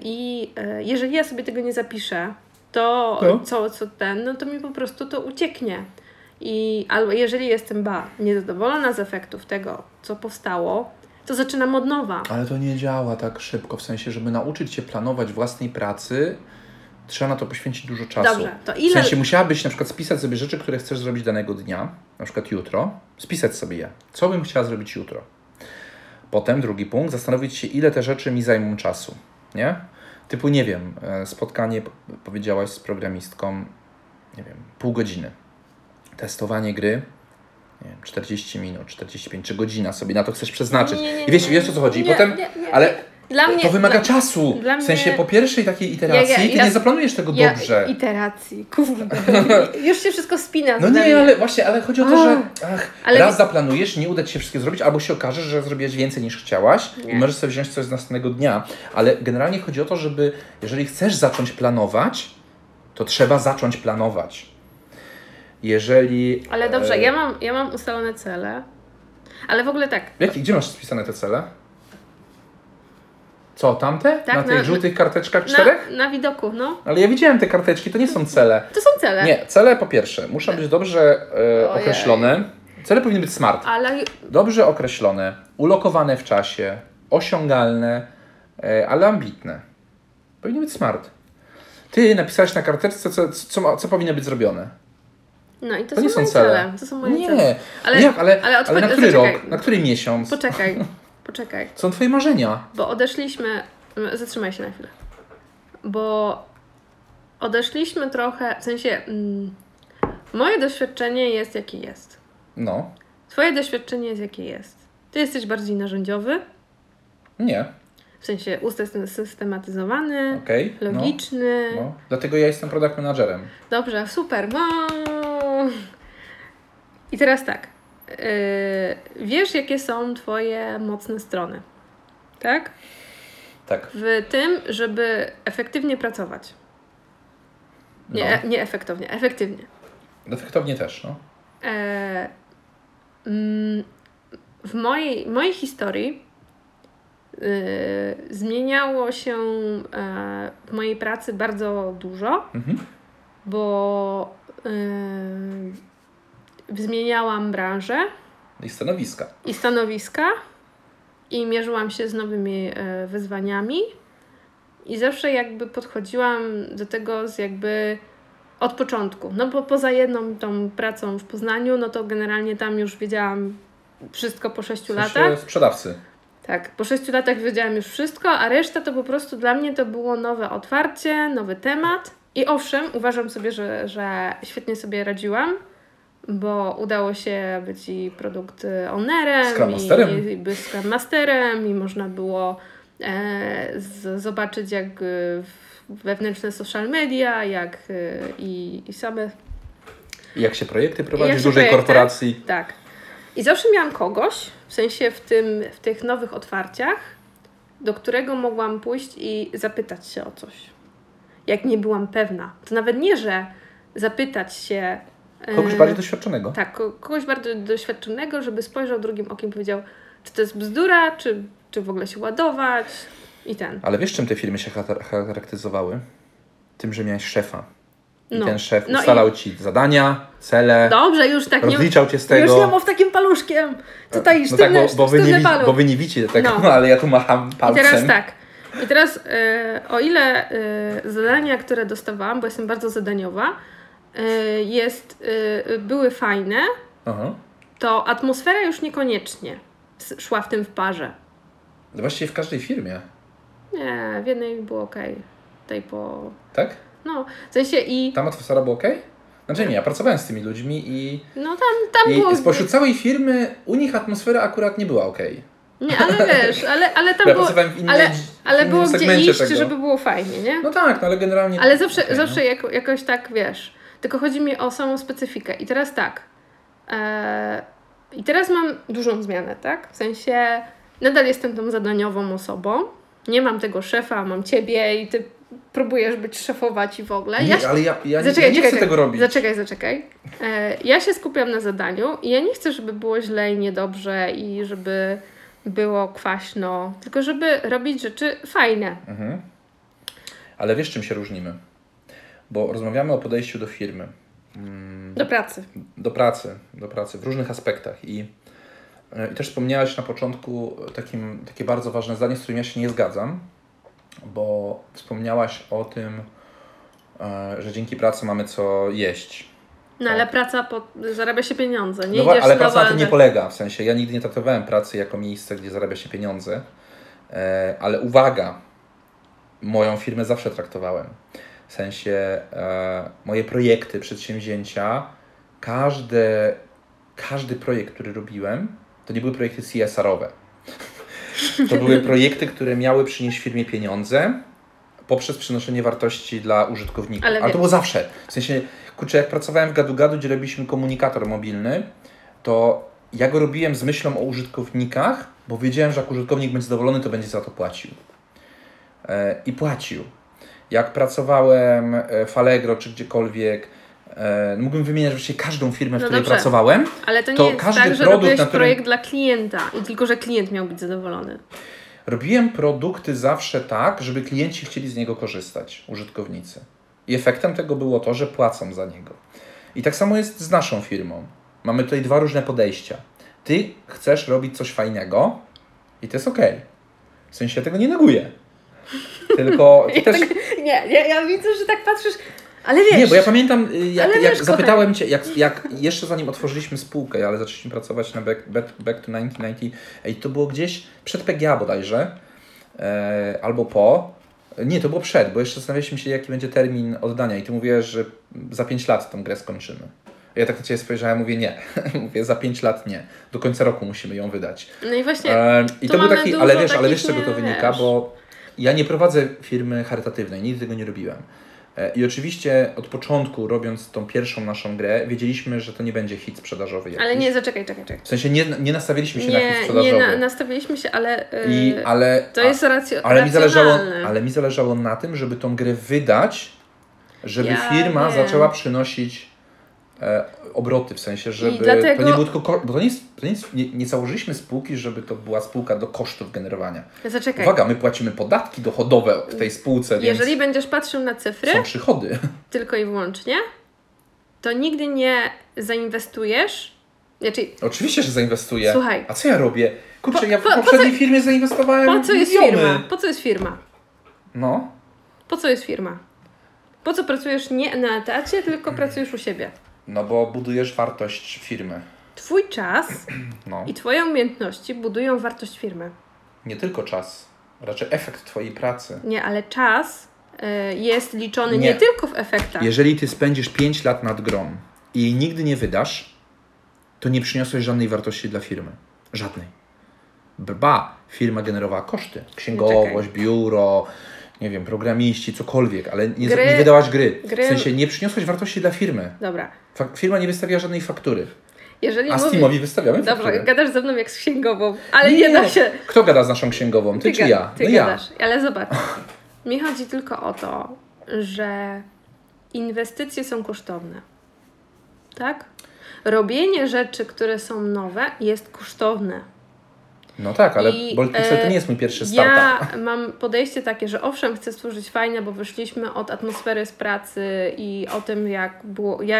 I y, jeżeli ja sobie tego nie zapiszę, to
No.
co, co ten, no to mi po prostu to ucieknie. I albo jeżeli jestem ba niezadowolona z efektów tego, co powstało, to zaczynam od nowa.
Ale to nie działa tak szybko, w sensie, żeby nauczyć się planować własnej pracy, trzeba na to poświęcić dużo czasu.
Dobrze, to
W
ile.
sensie musiałabyś na przykład spisać sobie rzeczy, które chcesz zrobić danego dnia, na przykład jutro, spisać sobie je. Co bym chciała zrobić jutro? Potem drugi punkt, zastanowić się, ile te rzeczy mi zajmą czasu, nie? Typu, nie wiem, e, spotkanie, powiedziałaś z programistką, nie wiem, pół godziny. Testowanie gry, nie wiem, 40 minut, 45 czy godzina sobie na to chcesz przeznaczyć.
Nie, nie, nie,
I wiesz, wiesz o co chodzi? I potem, ale
Dla mnie.
to wymaga
dla,
czasu.
dla
w sensie po pierwszej takiej iteracji
Ja- ja-
ty
ja-
nie zaplanujesz tego dobrze.
Iteracji, kurde. Już się wszystko spina.
No nie, ale właśnie, ale chodzi o to, że ach, raz zaplanujesz, nie uda Ci się wszystkiego zrobić, albo się okaże, że zrobiłeś więcej niż chciałaś
Nie.
i możesz sobie wziąć coś z następnego dnia. Ale generalnie chodzi o to, żeby jeżeli chcesz zacząć planować, to trzeba zacząć planować. Jeżeli...
Ale dobrze,
e,
ja mam, ja mam ustalone cele. Ale w ogóle tak.
Jakie, gdzie masz spisane te cele? Co, tamte?
Tak,
na tych
na-
żółtych karteczkach czterech?
Na, na widoku, no.
Ale ja widziałem te karteczki, to nie są cele.
To są cele.
Nie, cele po pierwsze muszą być dobrze e, określone. Cele powinny być smart.
Ale
Dobrze określone, ulokowane w czasie, osiągalne, e, ale ambitne. Powinny być smart. Ty napisałeś na karteczce, co, co, co powinno być zrobione.
no i to,
To nie są cele.
cele. To są moje
Nie,
cele.
ale, jak, ale, ale,
ale
na który
zaczekaj.
rok, na który miesiąc?
Poczekaj, poczekaj.
Są twoje marzenia?
Bo odeszliśmy. Zatrzymaj się na chwilę. Bo odeszliśmy trochę. W sensie. Mm, moje doświadczenie jest jakie jest.
No,
Twoje doświadczenie jest jakie jest. Ty jesteś bardziej narzędziowy,
nie,
w sensie usystematyzowany,
okej.
logiczny.
No, no. Dlatego ja jestem product managerem.
Dobrze, super. No. I teraz tak. Yy, wiesz, jakie są Twoje mocne strony, tak?
Tak.
W tym, żeby efektywnie pracować. Nie,
No.
nie efektownie, efektywnie.
Efektownie też, no.
E, mm, w mojej, mojej historii y, zmieniało się e, w mojej pracy bardzo dużo,
Mhm.
bo y, zmieniałam branżę
I stanowiska.
i stanowiska i mierzyłam się z nowymi e, wyzwaniami i zawsze jakby podchodziłam do tego z jakby od początku. No bo poza jedną tą pracą w Poznaniu, no to generalnie tam już wiedziałam wszystko po sześciu
W sensie
latach.
sprzedawcy.
Tak, po sześciu latach wiedziałam już wszystko, a reszta to po prostu dla mnie to było nowe otwarcie, nowy temat. I owszem, uważam sobie, że, że świetnie sobie radziłam, bo udało się być i produkt ownerem,
Scrum Masterem.
i, i być Scrum Masterem, i można było e, z, zobaczyć jak e, wewnętrzne social media, jak e, i, i same
jak się projekty prowadzi w dużej
projekty-
korporacji.
tak. I zawsze miałam kogoś, w sensie w, tym, w tych nowych otwarciach, do którego mogłam pójść i zapytać się o coś. Jak nie byłam pewna. To nawet nie, że zapytać się. E,
Kogoś bardziej doświadczonego.
Tak, ko- kogoś bardzo doświadczonego, żeby spojrzał drugim okiem i powiedział, czy to jest bzdura, czy, czy w ogóle się ładować i ten.
Ale wiesz, czym te firmy się charakter- charakteryzowały? Tym, że miałeś szefa. I
No.
ten szef
No i-
ustalał ci zadania, cele,
Dobrze, już tak nie.
rozliczał cię z tego.
Już nie mów takim paluszkiem. Tutaj
no
sztywny,
tak, bo, bo, wy nie,
paluch.
bo wy nie widzicie tego,
No.
ale ja tu macham
I
palcem.
teraz tak. I teraz e, o ile e, zadania, które dostawałam, bo jestem bardzo zadaniowa, e, jest, e, były fajne,
Aha.
to atmosfera już niekoniecznie szła w tym w parze.
No Właściwie w każdej firmie,
Nie, w jednej było ok. Tej po.
tak?
No, w sensie i.
Tam atmosfera była ok? Znaczy nie, ja pracowałem z tymi ludźmi i,
No tam, tam było.
i spośród całej firmy u nich atmosfera akurat nie była ok.
Nie, ale wiesz, ale, ale tam
Ja
było.
pracowałem w innej,
Ale, ale było gdzie iść,
tego.
żeby było fajnie, nie?
No tak, no ale generalnie...
Ale zawsze,
okej,
zawsze
no.
jako, jakoś tak, wiesz, tylko chodzi mi o samą specyfikę. I teraz tak, e, i teraz mam dużą zmianę, tak? W sensie nadal jestem tą zadaniową osobą, nie mam tego szefa, mam ciebie i ty próbujesz być szefować i w ogóle.
Nie,
ja,
ale ja, ja,
Zaczekaj,
ja nie
czekaj,
chcę tego robić.
Zaczekaj, zaczekaj. E, ja się skupiam na zadaniu i ja nie chcę, żeby było źle i niedobrze i żeby było kwaśno, tylko żeby robić rzeczy fajne.
Mhm. Ale wiesz, czym się różnimy? Bo rozmawiamy o podejściu do firmy,
Do pracy.
do pracy, do pracy w różnych aspektach. I, e, i też wspomniałaś na początku takim, takie bardzo ważne zdanie, z którym ja się nie zgadzam, bo wspomniałaś o tym, e, że dzięki pracy mamy co jeść.
No ale praca po, zarabia się pieniądze, nie
Tak. No, ale praca na tym nie polega. W sensie ja nigdy nie traktowałem pracy jako miejsce, gdzie zarabia się pieniądze. E, ale uwaga, moją firmę zawsze traktowałem. W sensie e, moje projekty, przedsięwzięcia, każde, każdy projekt, który robiłem, to nie były projekty CSR-owe. To były projekty, które miały przynieść firmie pieniądze poprzez przynoszenie wartości dla użytkowników.
Ale
Ale, to było zawsze. W sensie, kurczę, jak pracowałem w Gadu Gadu, gdzie robiliśmy komunikator mobilny, to ja go robiłem z myślą o użytkownikach, bo wiedziałem, że jak użytkownik będzie zadowolony, to będzie za to płacił. E, I płacił. Jak pracowałem e, w Allegro czy gdziekolwiek, e, mógłbym wymieniać właściwie każdą firmę, w
No
której
dobrze.
pracowałem.
Ale to nie
to
jest
każdy
tak, że
produkt,
robiłeś
którym-
projekt dla klienta i tylko, że klient miał być zadowolony.
Robiłem produkty zawsze tak, żeby klienci chcieli z niego korzystać, użytkownicy. I efektem tego było to, że płacą za niego. I tak samo jest z naszą firmą. Mamy tutaj dwa różne podejścia. Ty chcesz robić coś fajnego i to jest ok. W sensie ja tego nie neguję. Tylko ty też.
Nie, ja, ja widzę, że tak patrzysz, ale wiesz...
Nie, bo ja pamiętam, y, jak, jak
wiesz,
zapytałem Cię, jak, jak jeszcze zanim otworzyliśmy spółkę, ale zaczęliśmy pracować na Back, back, back to 1990, ej, to było gdzieś przed PGA bodajże, e, albo po. Nie, to było przed, bo jeszcze zastanawialiśmy się, jaki będzie termin oddania i Ty mówiłeś, że za 5 lat tą grę skończymy. Ja tak na Ciebie spojrzałem, mówię nie. mówię, za 5 lat nie. Do końca roku musimy ją wydać.
No i właśnie...
E, I
tu
to był taki, ale wiesz, ale wiesz z czego to wynika,
wiesz.
bo ja nie prowadzę firmy charytatywnej, nigdy tego nie robiłem. E, I oczywiście od początku, robiąc tą pierwszą naszą grę, wiedzieliśmy, że to nie będzie hit sprzedażowy jakiś.
Ale nie, zaczekaj, czekaj, czekaj.
W sensie nie, nie nastawiliśmy się na hit
Nie,
sprzedażowy.
nie na, nastawiliśmy się, ale... Yy,
I, ale,
to jest racjo,
ale, mi zależało, ale mi zależało na tym, żeby tą grę wydać, żeby
Ja
firma
wiem.
zaczęła przynosić e, obroty, w sensie, żeby
dlatego-
to nie było tylko, ko- bo to nie, jest, to nie, jest, nie, nie założyliśmy spółki, żeby to była spółka do kosztów generowania.
Zaczekaj.
Uwaga, my płacimy podatki dochodowe w tej spółce,
Jeżeli będziesz patrzył na cyfry,
są przychody.
tylko i wyłącznie, to nigdy nie zainwestujesz. Znaczy,
Oczywiście, że zainwestuję.
Słuchaj.
A co ja robię? Kurczę,
Po-
ja w
po- po
poprzedniej firmie zainwestowałem
po co jest
miliony.
firma? Po co jest firma?
No.
Po co jest firma? Po co pracujesz nie na etacie, tylko pracujesz u siebie?
No bo budujesz wartość firmy.
Twój czas
No.
i Twoje umiejętności budują wartość firmy.
Nie tylko czas, raczej efekt Twojej pracy.
Nie, ale czas y, jest liczony nie,
Nie.
tylko w efektach.
Jeżeli Ty spędzisz 5 lat nad grą i nigdy nie wydasz, to nie przyniosłeś żadnej wartości dla firmy. Żadnej. Ba, firma generowała koszty. Księgowość, biuro, nie wiem, programiści, cokolwiek, ale nie,
Gry-
nie wydałaś gry.
gry-
W sensie nie przyniosłeś wartości dla firmy.
Dobra.
Fak- Firma nie wystawia żadnej faktury.
Jeżeli
A
mówisz...
Steamowi wystawiamy
Dobrze,
fakturę.
gadasz ze mną jak z księgową, ale nie, da się.
Kto gada z naszą księgową? Ty, czy
ga-
ja?
Ty
no ja.
gadasz. Ale zobacz, mi chodzi tylko o to, że inwestycje są kosztowne. Tak? Robienie rzeczy, które są nowe, jest kosztowne.
No tak, ale
I,
Bolt Pixel to
e,
nie jest mój pierwszy startup.
Ja mam podejście takie, że owszem, chcę stworzyć fajne, bo wyszliśmy od atmosfery z pracy i o tym, jak było. Ja,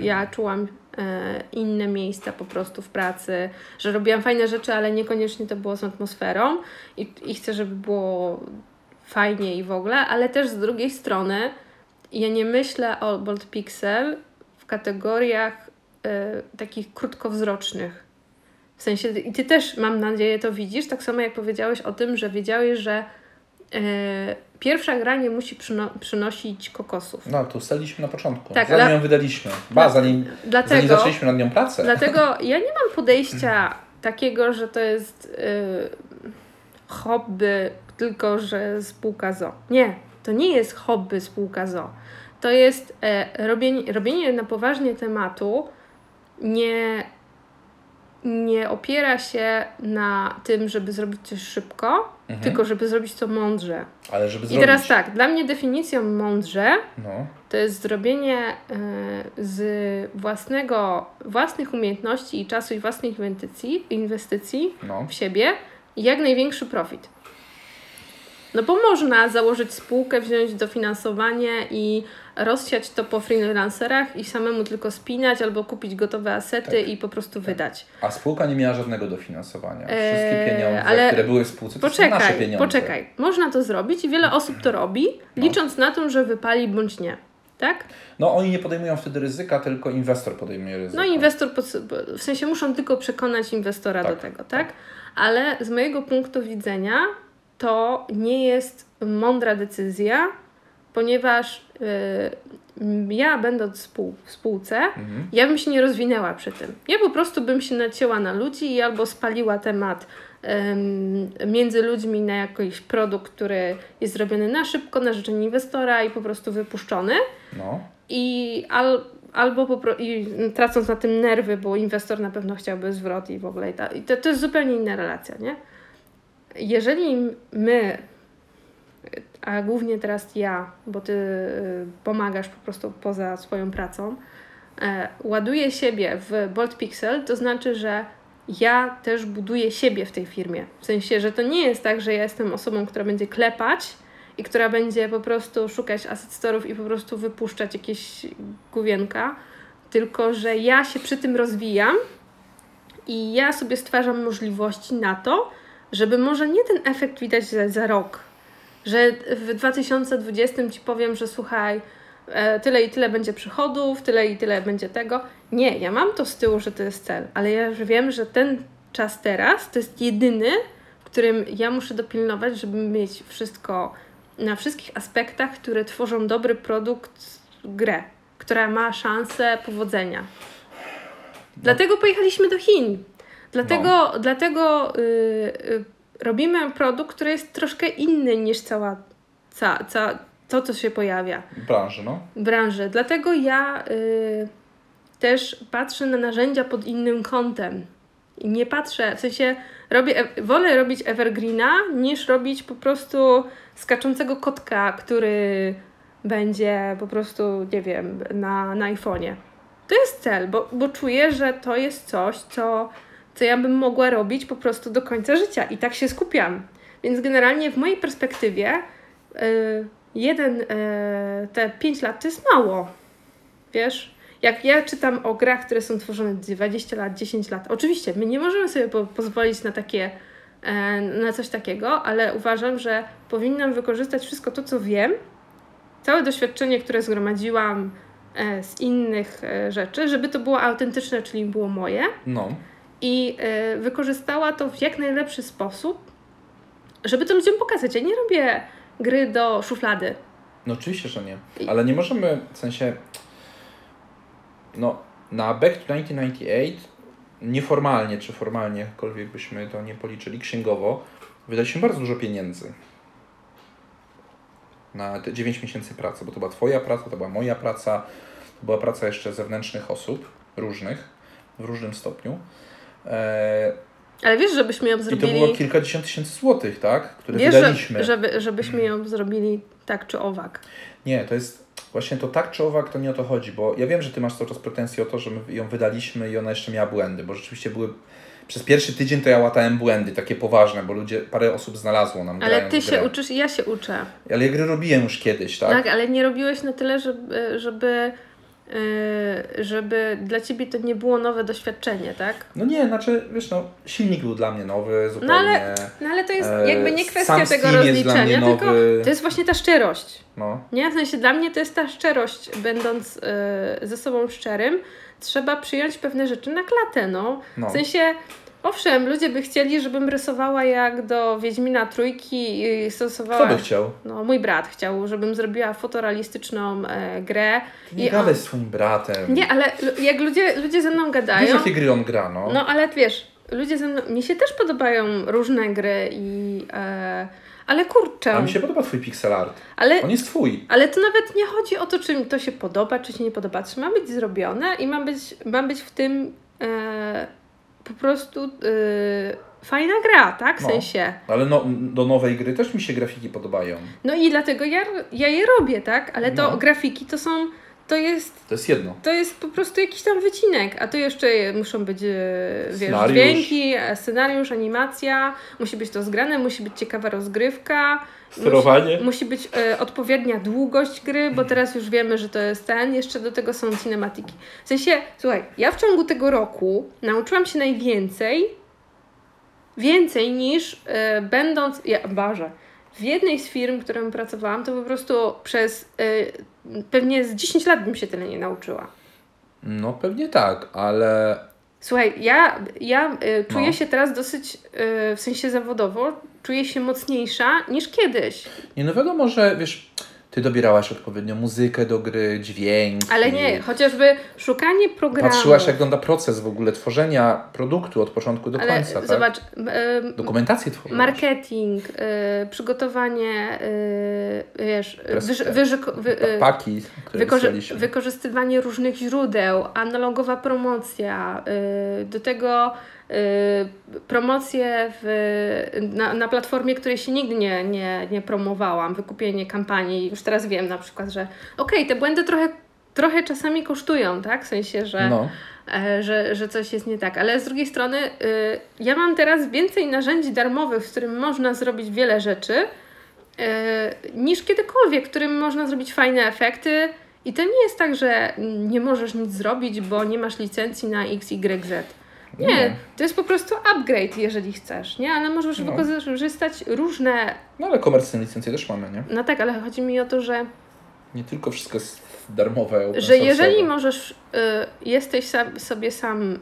ja czułam e, inne miejsca po prostu w pracy, że robiłam fajne rzeczy, ale niekoniecznie to było z atmosferą i, i chcę, żeby było fajnie i w ogóle, ale też z drugiej strony ja nie myślę o Bolt Pixel w kategoriach e, takich krótkowzrocznych. W sensie, i ty też, mam nadzieję, to widzisz, tak samo jak powiedziałeś o tym, że wiedziałeś, że e, pierwsza gra nie musi przyno- przynosić kokosów.
No, to ustaliliśmy na początku.
Tak,
zanim
dla-
ją wydaliśmy. Ba,
dla-
zanim, zanim
Dlatego,
zaczęliśmy nad nią pracę.
dlatego ja nie mam podejścia takiego, że to jest e, hobby, tylko że spółka ZO. Nie, to nie jest hobby spółka ZO. To jest e, robienie, robienie na poważnie tematu nie, nie opiera się na tym, żeby zrobić coś szybko,
Mhm.
tylko żeby zrobić to mądrze.
Ale żeby
I
zrobić...
teraz tak, dla mnie definicją mądrze
No,
to jest zrobienie e, z własnego, własnych umiejętności i czasu i własnych inwestycji, inwestycji
no.
w siebie jak największy profit. No bo można założyć spółkę, wziąć dofinansowanie i rozsiać to po freelancerach i samemu tylko spinać albo kupić gotowe asety
Tak.
i po prostu wydać.
A spółka nie miała żadnego dofinansowania.
Eee,
Wszystkie pieniądze,
ale
które były w spółce, to są nasze
Poczekaj,
pieniądze.
poczekaj. Można to zrobić i wiele osób to robi,
No.
licząc na to, że wypali bądź nie. Tak?
No oni nie podejmują wtedy ryzyka, tylko inwestor podejmuje ryzyko.
No inwestor, w sensie muszą tylko przekonać inwestora
Tak,
do tego, tak? Ale z mojego punktu widzenia to nie jest mądra decyzja, ponieważ y, ja będąc spół, w spółce,
Mhm.
ja bym się nie rozwinęła przy tym. Ja po prostu bym się nacięła na ludzi i albo spaliła temat em, między ludźmi na jakiś produkt, który jest zrobiony na szybko, na życzenie inwestora i po prostu wypuszczony.
No.
I al, albo po pro, i tracąc na tym nerwy, bo inwestor na pewno chciałby zwrot i w ogóle. I, ta, i to, to jest zupełnie inna relacja, nie? Jeżeli my, a głównie teraz ja, bo ty y, pomagasz po prostu poza swoją pracą, e, ładuję siebie w Bolt Pixel, to znaczy, że ja też buduję siebie w tej firmie. W sensie, że to nie jest tak, że ja jestem osobą, która będzie klepać i która będzie po prostu szukać asset store'ów i po prostu wypuszczać jakieś główienka, tylko że ja się przy tym rozwijam i ja sobie stwarzam możliwości na to, żeby może nie ten efekt widać za, za rok, że w 2020 ci powiem, że słuchaj, e, tyle i tyle będzie przychodów, tyle i tyle będzie tego. Nie, ja mam to z tyłu, że to jest cel, ale ja już wiem, że ten czas teraz to jest jedyny, w którym ja muszę dopilnować, żeby mieć wszystko na wszystkich aspektach, które tworzą dobry produkt, grę, która ma szansę powodzenia. Dlatego pojechaliśmy do Chin. Dlatego, dlatego y, y, robimy produkt, który jest troszkę inny niż cała, ca, ca, to, co się pojawia
Branży, no.
branży. Dlatego ja y, też patrzę na narzędzia pod innym kątem. I nie patrzę, w sensie robię, e- wolę robić evergreena niż robić po prostu skaczącego kotka, który będzie po prostu, nie wiem, na, na iPhone'ie. To jest cel, bo, bo czuję, że to jest coś, co, co ja bym mogła robić po prostu do końca życia i tak się skupiam. Więc generalnie w mojej perspektywie y, jeden, y, te 5 lat to jest mało. Wiesz? Jak ja czytam o grach, które są tworzone 20 lat, 10 lat, oczywiście my nie możemy sobie po, pozwolić na takie, e, na coś takiego, ale uważam, że powinnam wykorzystać wszystko to, co wiem, całe doświadczenie, które zgromadziłam z innych rzeczy, żeby to było autentyczne, czyli było moje
No.
I e, wykorzystała to w jak najlepszy sposób, żeby to ludziom pokazać. Ja nie robię gry do szuflady.
No oczywiście, że nie. Ale nie możemy, w sensie, no, na Back to 1998 nieformalnie czy formalnie, jakkolwiek byśmy to nie policzyli, księgowo, wydaliśmy bardzo dużo pieniędzy na te 9 miesięcy pracy, bo to była Twoja praca, to była moja praca, to była praca jeszcze zewnętrznych osób, różnych, w różnym stopniu. Eee,
Ale wiesz, żebyśmy ją
I to
zrobili.
było kilkadziesiąt tysięcy złotych, tak? Które
Wiesz,
wydaliśmy.
żeby, żebyśmy ją zrobili tak czy owak.
Nie, to jest właśnie to tak czy owak, to nie o to chodzi, bo ja wiem, że ty masz cały czas pretensje o to, że my ją wydaliśmy i ona jeszcze miała błędy, bo rzeczywiście były. Przez pierwszy tydzień to ja łatałem błędy, takie poważne, bo ludzie, parę osób znalazło nam
Ale ty się
grę.
uczysz i ja się uczę.
Ale ja gry robiłem już kiedyś, tak?
Tak, ale nie robiłeś na tyle, żeby, żeby, żeby dla ciebie to nie było nowe doświadczenie, tak?
No nie, znaczy, wiesz, no, silnik był dla mnie nowy, zupełnie.
ale No ale to jest
E,
jakby nie kwestia tego rozliczenia, tylko
nowy.
to jest właśnie ta szczerość.
No,
Nie? W sensie dla mnie to jest ta szczerość, będąc yy, ze sobą szczerym, trzeba przyjąć pewne rzeczy na klatę, no.
no.
W sensie, owszem, ludzie by chcieli, żebym rysowała jak do Wiedźmina Trójki i stosowała...
Kto by chciał?
No, mój brat chciał, żebym zrobiła fotorealistyczną e, grę.
Ty nie gadaj
on-
z swoim bratem.
Nie, ale jak ludzie, ludzie ze mną
Wiesz,
gadają,
jakie gry on gra, no.
no ale wiesz, ludzie ze mną, mi się też podobają różne gry i... E, ale kurczę,
A mi się podoba twój pixel art.
ale,
On jest twój.
ale to nawet nie chodzi o to, czy mi to się podoba, czy się nie podoba. To ma być zrobione i ma być, ma być w tym e, po prostu e, fajna gra, tak? W
No.
sensie.
Ale no, do nowej gry też mi się grafiki podobają.
No i dlatego ja, ja je robię, tak? Ale to
No.
grafiki to są, to jest,
To jest jedno.
to jest po prostu jakiś tam wycinek, a to jeszcze muszą być, e, wiesz, dźwięki, scenariusz, animacja, musi być to zgrane, musi być ciekawa rozgrywka.
Sterowanie.
Musi, musi być e, odpowiednia długość gry, bo teraz już wiemy, że to jest ten, jeszcze do tego są cinematiki. W sensie, słuchaj, ja w ciągu tego roku nauczyłam się najwięcej, więcej niż e, będąc, ja, Boże, w jednej z firm, w którym pracowałam, to po prostu przez e, pewnie z 10 lat bym się tyle nie nauczyła.
No pewnie tak, ale
Słuchaj, ja, ja y, czuję
No.
się teraz dosyć, y, w sensie zawodowo, czuję się mocniejsza niż kiedyś.
nie no wiadomo, że wiesz, ty dobierałaś odpowiednio muzykę do gry, dźwięk.
Ale nie, chociażby szukanie programu.
Patrzyłaś jak wygląda proces w ogóle tworzenia produktu od początku do
Ale
końca, tak?
zobacz, y,
Dokumentację tworzyłaś.
marketing, y, przygotowanie, y, wiesz,
Pres-
wyż, wyżyko, wy, y,
Paki, które
wykorzy- wykorzystywanie różnych źródeł, analogowa promocja, y, do tego y, promocje w, na, na platformie, której się nigdy nie, nie, nie promowałam, wykupienie kampanii. Już teraz wiem na przykład, że okej, te błędy trochę, trochę czasami kosztują, tak? W sensie, że,
No,
e, że, że coś jest nie tak. Ale z drugiej strony y, ja mam teraz więcej narzędzi darmowych, w którym można zrobić wiele rzeczy, y, niż kiedykolwiek, w którym można zrobić fajne efekty. I to nie jest tak, że nie możesz nic zrobić, bo nie masz licencji na X, Y, Z. Nie, to jest po prostu upgrade, jeżeli chcesz, nie? Ale możesz
No.
wykorzystać różne.
no ale komercyjne licencje też mamy, nie?
No tak, ale chodzi mi o to, że
Nie tylko wszystko jest darmowe,
że jeżeli możesz, y, jesteś sam, sobie sam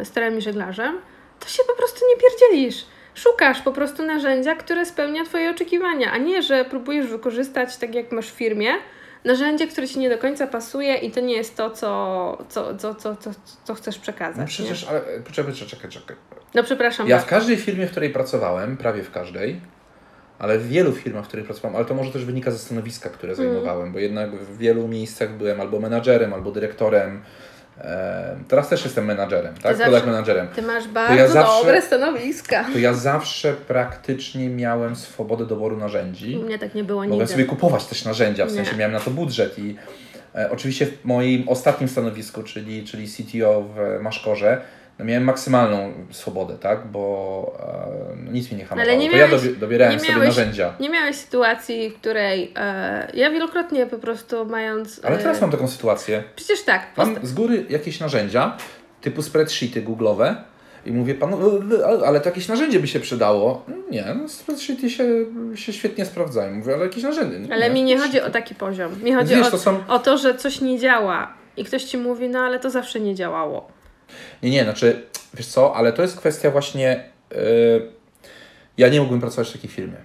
y, sterem i żeglarzem, to się po prostu nie pierdzielisz. Szukasz po prostu narzędzia, które spełnia Twoje oczekiwania, a nie, że próbujesz wykorzystać, tak jak masz w firmie, narzędzie, które Ci nie do końca pasuje i to nie jest to, co, co, co, co, co, co chcesz przekazać.
No
nie?
przecież, ale poczekaj, czekaj, czekaj.
No przepraszam.
Ja
bardzo.
w każdej firmie, w której pracowałem, prawie w każdej, ale w wielu firmach, w których pracowałem, ale to może też wynika ze stanowiska, które
Mm.
zajmowałem, bo jednak w wielu miejscach byłem albo menadżerem, albo dyrektorem. Teraz też jestem menadżerem, tak?
zawsze-
Product menadżerem.
Ty masz bardzo
ja zawsze-
dobre stanowiska.
To ja zawsze praktycznie miałem swobodę doboru narzędzi.
U mnie tak nie było
Mogłem
nigdy.
sobie kupować też narzędzia, w
Nie.
sensie miałem na to budżet i e, oczywiście w moim ostatnim stanowisku, czyli, czyli CTO w Maszkorze, miałem maksymalną swobodę, tak, bo e, no nic mi nie hamowało.
Ale nie
to
miałeś-
ja dobie, dobierałem
nie
sobie
miałeś-
narzędzia.
Nie miałeś sytuacji, w której e, ja wielokrotnie po prostu mając.
Ale
e,
teraz mam taką sytuację.
Przecież tak.
Mam z góry jakieś narzędzia, typu spreadsheety google'owe i mówię panu, "E, ale- ale to jakieś narzędzie by się przydało. Nie, no spreadsheety się, się świetnie sprawdzają. Mówię, ale jakieś narzędzie. No
Ale mi nie chodzi o taki poziom. Mi chodzi
Wiesz,
o,
to są...
o to, że coś nie działa i ktoś ci mówi, no ale to zawsze nie działało.
Nie, nie, znaczy, wiesz co, ale to jest kwestia właśnie. Yy, ja nie mógłbym pracować w takiej firmie.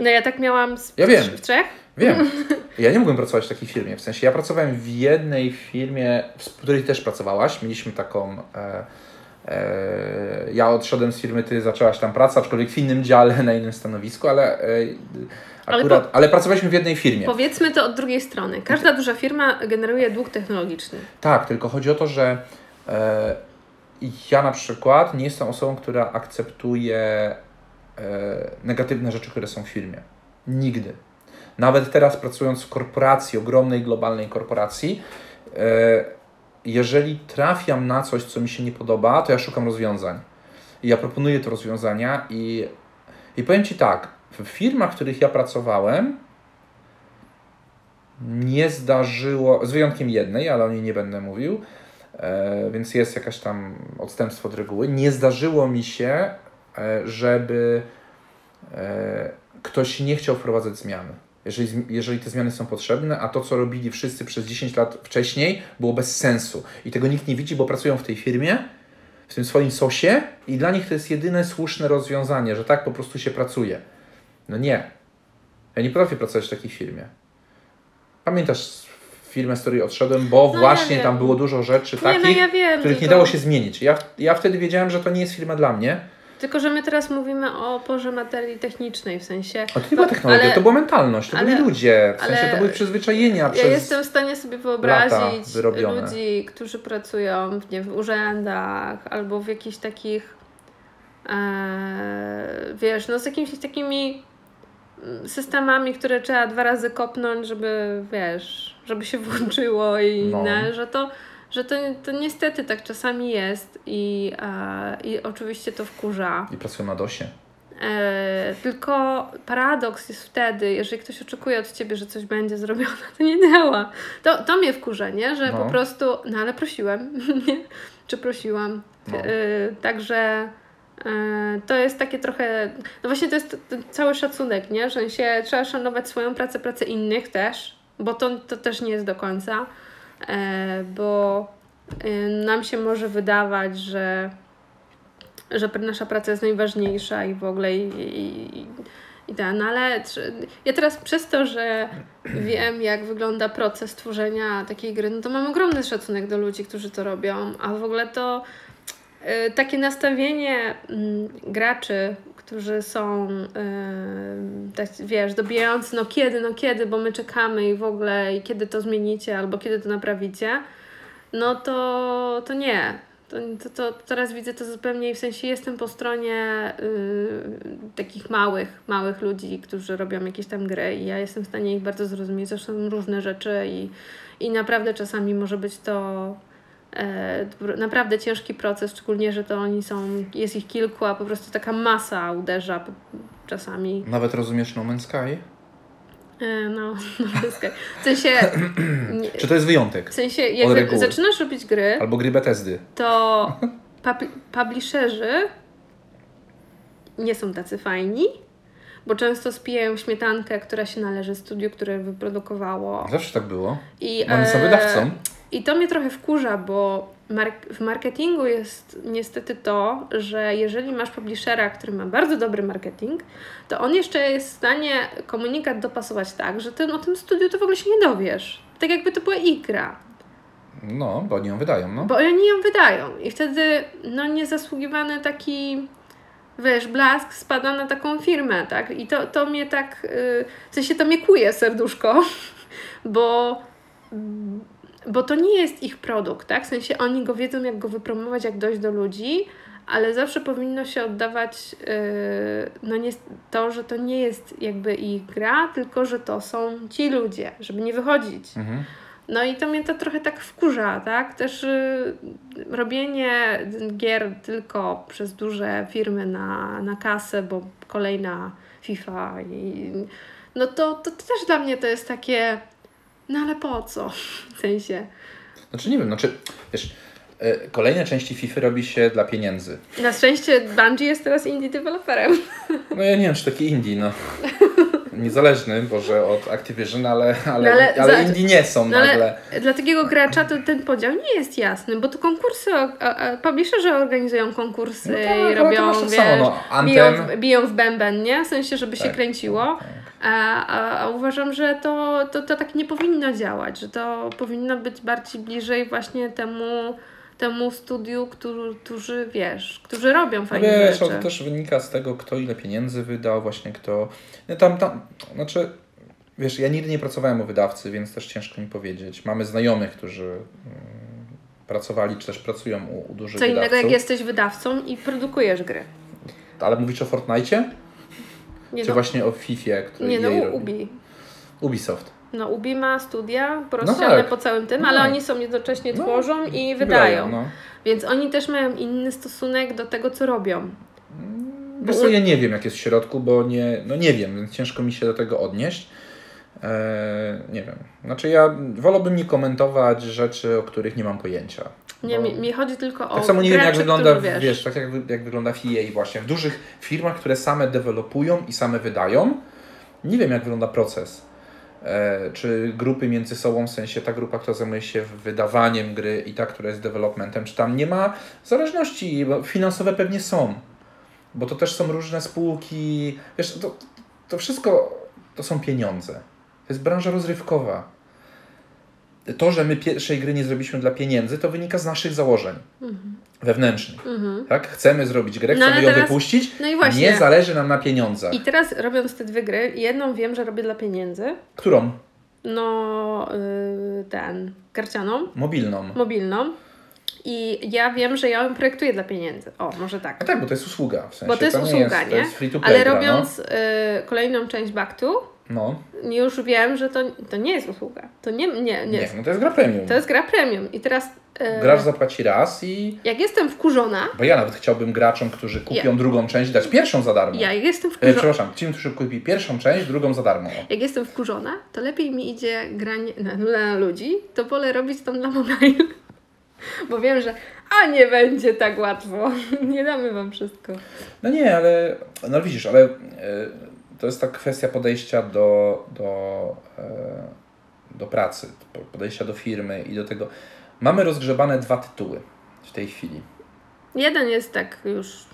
No ja tak miałam z,
Ja wiem.
w trzech.
Wiem. Ja nie mógłbym pracować w takiej firmie. W sensie ja pracowałem w jednej firmie, w której też pracowałaś. Mieliśmy taką. E, e, ja odszedłem z firmy, ty zaczęłaś tam pracę, aczkolwiek w innym dziale, na innym stanowisku, ale. E,
Ale
akurat, ale, pracowaliśmy w jednej firmie.
Powiedzmy to od drugiej strony. Każda duża firma generuje dług technologiczny.
Tak, tylko chodzi o to, że e, ja na przykład nie jestem osobą, która akceptuje e, negatywne rzeczy, które są w firmie. Nigdy. Nawet teraz pracując w korporacji, ogromnej globalnej korporacji, e, jeżeli trafiam na coś, co mi się nie podoba, to ja szukam rozwiązań. I ja proponuję te rozwiązania i, i powiem Ci tak, w firmach, w których ja pracowałem, nie zdarzyło, z wyjątkiem jednej, ale o niej nie będę mówił, e, więc jest jakaś tam odstępstwo od reguły. Nie zdarzyło mi się, e, żeby e, ktoś nie chciał wprowadzać zmiany. Jeżeli, jeżeli te zmiany są potrzebne, a to, co robili wszyscy przez 10 lat wcześniej, było bez sensu. I tego nikt nie widzi, bo pracują w tej firmie, w tym swoim sosie, i dla nich to jest jedyne słuszne rozwiązanie, że tak po prostu się pracuje. No nie. Ja nie potrafię pracować w takiej firmie. Pamiętasz firmę, z której odszedłem, bo
ja
właśnie
wiem.
tam było dużo rzeczy
Nie,
takich,
no ja wiem.
których
tylko,
nie dało się zmienić. Ja, ja wtedy wiedziałem, że to nie jest firma dla mnie.
Tylko, że my teraz mówimy o porze materii technicznej, w sensie...
A to nie była
No,
technologia,
ale-
to była mentalność, to
ale-
byli ludzie. W sensie to były przyzwyczajenia
Ja
przez...
jestem w stanie sobie wyobrazić ludzi, którzy pracują w, nie, w urzędach albo w jakichś takich e, wiesz, no z jakimiś takimi systemami, które trzeba dwa razy kopnąć, żeby, wiesz, żeby się włączyło i
No.
inne, że to, że to, to niestety tak czasami jest i, e, i oczywiście to wkurza.
I pracują na DOSie.
E, tylko paradoks jest wtedy, jeżeli ktoś oczekuje od ciebie, że coś będzie zrobione, to nie działa. To, to mnie wkurza, nie? Że
No.
po prostu, no ale prosiłem, nie? Czy prosiłam?
No.
E, także to jest takie trochę, no właśnie to jest cały szacunek, nie? Że się trzeba szanować swoją pracę, pracę innych też, bo to, to też nie jest do końca, e, bo e, nam się może wydawać, że że nasza praca jest najważniejsza i w ogóle i, i, i, ten, ale tr- ja teraz przez to, że wiem jak wygląda proces tworzenia takiej gry, no to mam ogromny szacunek do ludzi, którzy to robią, a w ogóle to y, takie nastawienie mm, graczy, którzy są, y, tak wiesz, dobijający, no kiedy, no kiedy, bo my czekamy i w ogóle, i kiedy to zmienicie, albo kiedy to naprawicie, no to, to nie. To, to, to teraz widzę to zupełnie w sensie jestem po stronie y, takich małych, małych ludzi, którzy robią jakieś tam gry i ja jestem w stanie ich bardzo zrozumieć. Zresztą różne rzeczy i, i naprawdę czasami może być to e, naprawdę ciężki proces, szczególnie, że to oni są, jest ich kilku, a po prostu taka masa uderza czasami.
Nawet rozumiesz No Man's Sky?
E, no, no. W sensie,
Czy to jest wyjątek?
w sensie jak zaczynasz robić gry,
Albo gry Bethesdy?
to pub- publisherzy nie są tacy fajni, bo często spijają śmietankę, która się należy studiu, które wyprodukowało.
Zawsze tak było.
I,
Oni są
e,
wydawcą.
I to mnie trochę wkurza, bo w marketingu jest niestety to, że jeżeli masz publishera, który ma bardzo dobry marketing, to on jeszcze jest w stanie komunikat dopasować tak, że ty o tym studiu to w ogóle się nie dowiesz. Tak jakby to była ikra.
No, bo oni ją wydają, no.
Bo oni ją wydają i wtedy no niezasługiwany taki wiesz, blask spada na taką firmę, tak? I to, to mnie tak, yy, w sensie to mnie kuje serduszko, bo, bo to nie jest ich produkt, tak? W sensie oni go wiedzą, jak go wypromować, jak dojść do ludzi, ale zawsze powinno się oddawać yy, no nie, to, że to nie jest jakby ich gra, tylko że to są ci ludzie, żeby nie wychodzić.
Mhm.
No i to mnie to trochę tak wkurza, tak? Też y, robienie gier tylko przez duże firmy na, na kasę, bo kolejna FIFA i no to, to też dla mnie to jest takie no ale po co? W sensie.
Znaczy nie wiem, znaczy, wiesz, e, kolejne części FIFA robi się dla pieniędzy.
Na szczęście Bungie jest teraz indie deweloperem.
No ja nie wiem, czy taki indie, no. Niezależny, Boże, od Activision, ale, ale,
No ale
ale,
za-
indie nie są
No
nagle.
dla takiego gracza to ten podział nie jest jasny, bo to konkursy, a, a publisherzy organizują konkursy
No tak,
i robią,
tak
wiesz,
samo, no.
biją,
Anthem.
w, biją w bęben, nie? W sensie, żeby się
Tak,
kręciło.
tak.
A, a, a uważam, że to, to, to tak nie powinno działać, że to powinno być bardziej bliżej właśnie temu, temu studiu, którzy, którzy wiesz, którzy robią
No
fajne
wiesz,
rzeczy.
to też wynika z tego, kto ile pieniędzy wydał, właśnie kto... No tam, tam, znaczy, wiesz, ja nigdy nie pracowałem u wydawcy, więc też ciężko mi powiedzieć. Mamy znajomych, którzy mm, pracowali, czy też pracują u, u dużych
Co innego,
wydawców.
jak jesteś wydawcą i produkujesz gry.
Ale mówisz o Fortnite?
Nie,
Czy
no,
właśnie o FIFA, który
nie no,
robi?
Ubi.
Ubisoft.
No, Ubi ma studia porozsiane
tak.
po całym tym,
No
ale
tak.
oni są jednocześnie
No,
tworzą i wydają.
no.
Więc oni też mają inny stosunek do tego, co robią.
Wiesz co, ja nie wiem, jak jest w środku, bo nie, no nie wiem, więc ciężko mi się do tego odnieść. Eee, nie wiem. Znaczy ja wolałbym nie komentować rzeczy, o których nie mam pojęcia.
Nie, mi, mi chodzi tylko o
Tak samo nie wiem, jak wygląda, wiesz,
wiesz,
tak jak, jak wygląda w EA właśnie. W dużych firmach, które same dewelopują i same wydają, nie wiem, jak wygląda proces. E, czy grupy między sobą, w sensie ta grupa, która zajmuje się wydawaniem gry i ta, która jest developmentem, czy tam nie ma zależności, bo finansowe pewnie są, bo to też są różne spółki, wiesz, to, to wszystko to są pieniądze. To jest branża rozrywkowa. To, że my pierwszej gry nie zrobiliśmy dla pieniędzy, to wynika z naszych założeń wewnętrznych.
Mhm.
Tak? Chcemy zrobić grę,
No,
chcemy ją
teraz-
wypuścić.
No i właśnie.
Nie zależy nam na pieniądzach.
I teraz robiąc te dwie gry, jedną wiem, że robię dla pieniędzy,
Którą?
no yy, ten, karcianą,
Mobilną.
mobilną, I ja wiem, że ja ją projektuję dla pieniędzy. O, może tak.
A tak, bo to jest usługa. W sensie,
Bo to jest
nie
usługa,
jest,
nie?
Jest free to play
Ale
gra,
robiąc y, kolejną część Back to,
No.
już wiem, że to, to nie jest usługa. To nie, nie, nie.
Nie, no to jest gra premium.
To jest gra premium. I teraz y,
Grasz zapłaci raz i...
jak jestem wkurzona,
Bo ja nawet chciałbym graczom, którzy kupią
Ja.
drugą część, dać pierwszą za darmo.
ja jak jestem
E,
wkurzona,
przepraszam, ci, którzy kupi pierwszą część, drugą za darmo.
jak jestem wkurzona, to lepiej mi idzie granie na, na ludzi, to wolę robić to dla mobile. Bo wiem, że a nie będzie tak łatwo. Nie damy wam wszystko.
No nie, ale no widzisz, ale e, to jest ta kwestia podejścia do, do, e, do pracy, po- podejścia do firmy i do tego. Mamy rozgrzebane dwa tytuły w tej chwili.
Jeden jest tak już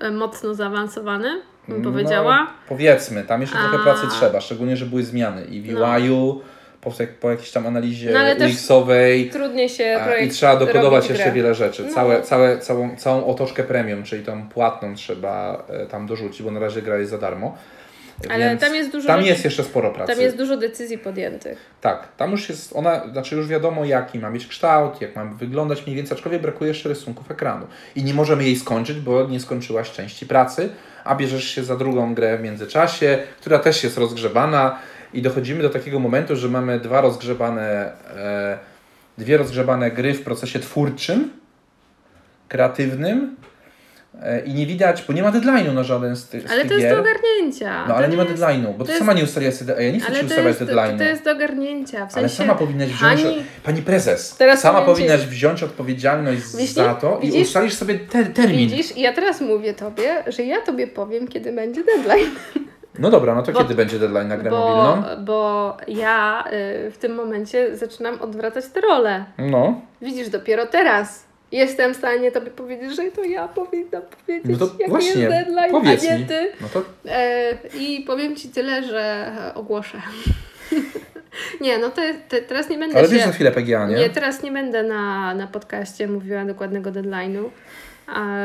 e, mocno zaawansowany, bym powiedziała.
No, powiedzmy, tam jeszcze trochę
A.
pracy trzeba, szczególnie, że były zmiany i w
No.
Po, po jakiejś tam analizie
No,
UX-owej.
Trudniej się projekt
I trzeba dokodować jeszcze
grę.
wiele rzeczy.
No.
Całe, całe, całą, całą otoczkę premium, czyli tą płatną trzeba e, tam dorzucić, bo na razie gra jest za darmo.
Ale
Więc
tam jest dużo
Tam jest jeszcze sporo pracy.
Tam jest dużo decyzji podjętych.
Tak, tam już jest ona, znaczy już wiadomo jaki ma mieć kształt, jak ma wyglądać mniej więcej, aczkolwiek brakuje jeszcze rysunków ekranu. I nie możemy jej skończyć, bo nie skończyłaś części pracy, a bierzesz się za drugą grę w międzyczasie, która też jest rozgrzebana i dochodzimy do takiego momentu, że mamy dwa rozgrzebane, e, dwie rozgrzebane gry w procesie twórczym, kreatywnym e, i nie widać, bo nie ma deadline'u na żaden z, tych z
Ale
tych
to jest
gier.
do ogarnięcia.
No ale
To
nie ma
jest-
deadline'u, bo
to
ty
jest-
sama nie ustaliłaś sobie, a ja nie chcę
Ale
ci
to
ustawiać
jest,
deadline'u.
to jest do ogarnięcia. W sensie,
Ale sama powinnaś wziąć,
ani-
pani prezes,
Teraz
sama
powiem ci-
powinnaś wziąć odpowiedzialność
Widzisz?
za to i
Widzisz?
ustalisz sobie te, termin.
Widzisz, i ja teraz mówię tobie, że ja tobie powiem, kiedy będzie deadline.
No dobra, no to
Bo-
kiedy będzie deadline na grę
Bo,
mobilną?
bo ja y, w tym momencie zaczynam odwracać te role.
No,
Widzisz, dopiero teraz jestem w stanie tobie powiedzieć, że to ja powinnam powiedzieć,
no to
jaki
właśnie,
jest deadline,
powiedz
a nie
mi.
ty.
No to
E, I powiem Ci tyle, że e, ogłoszę. nie, no to, te, teraz nie będę
Ale wiesz za chwilę PGA, nie?
Nie, teraz nie będę na, na podcaście mówiła dokładnego deadline'u,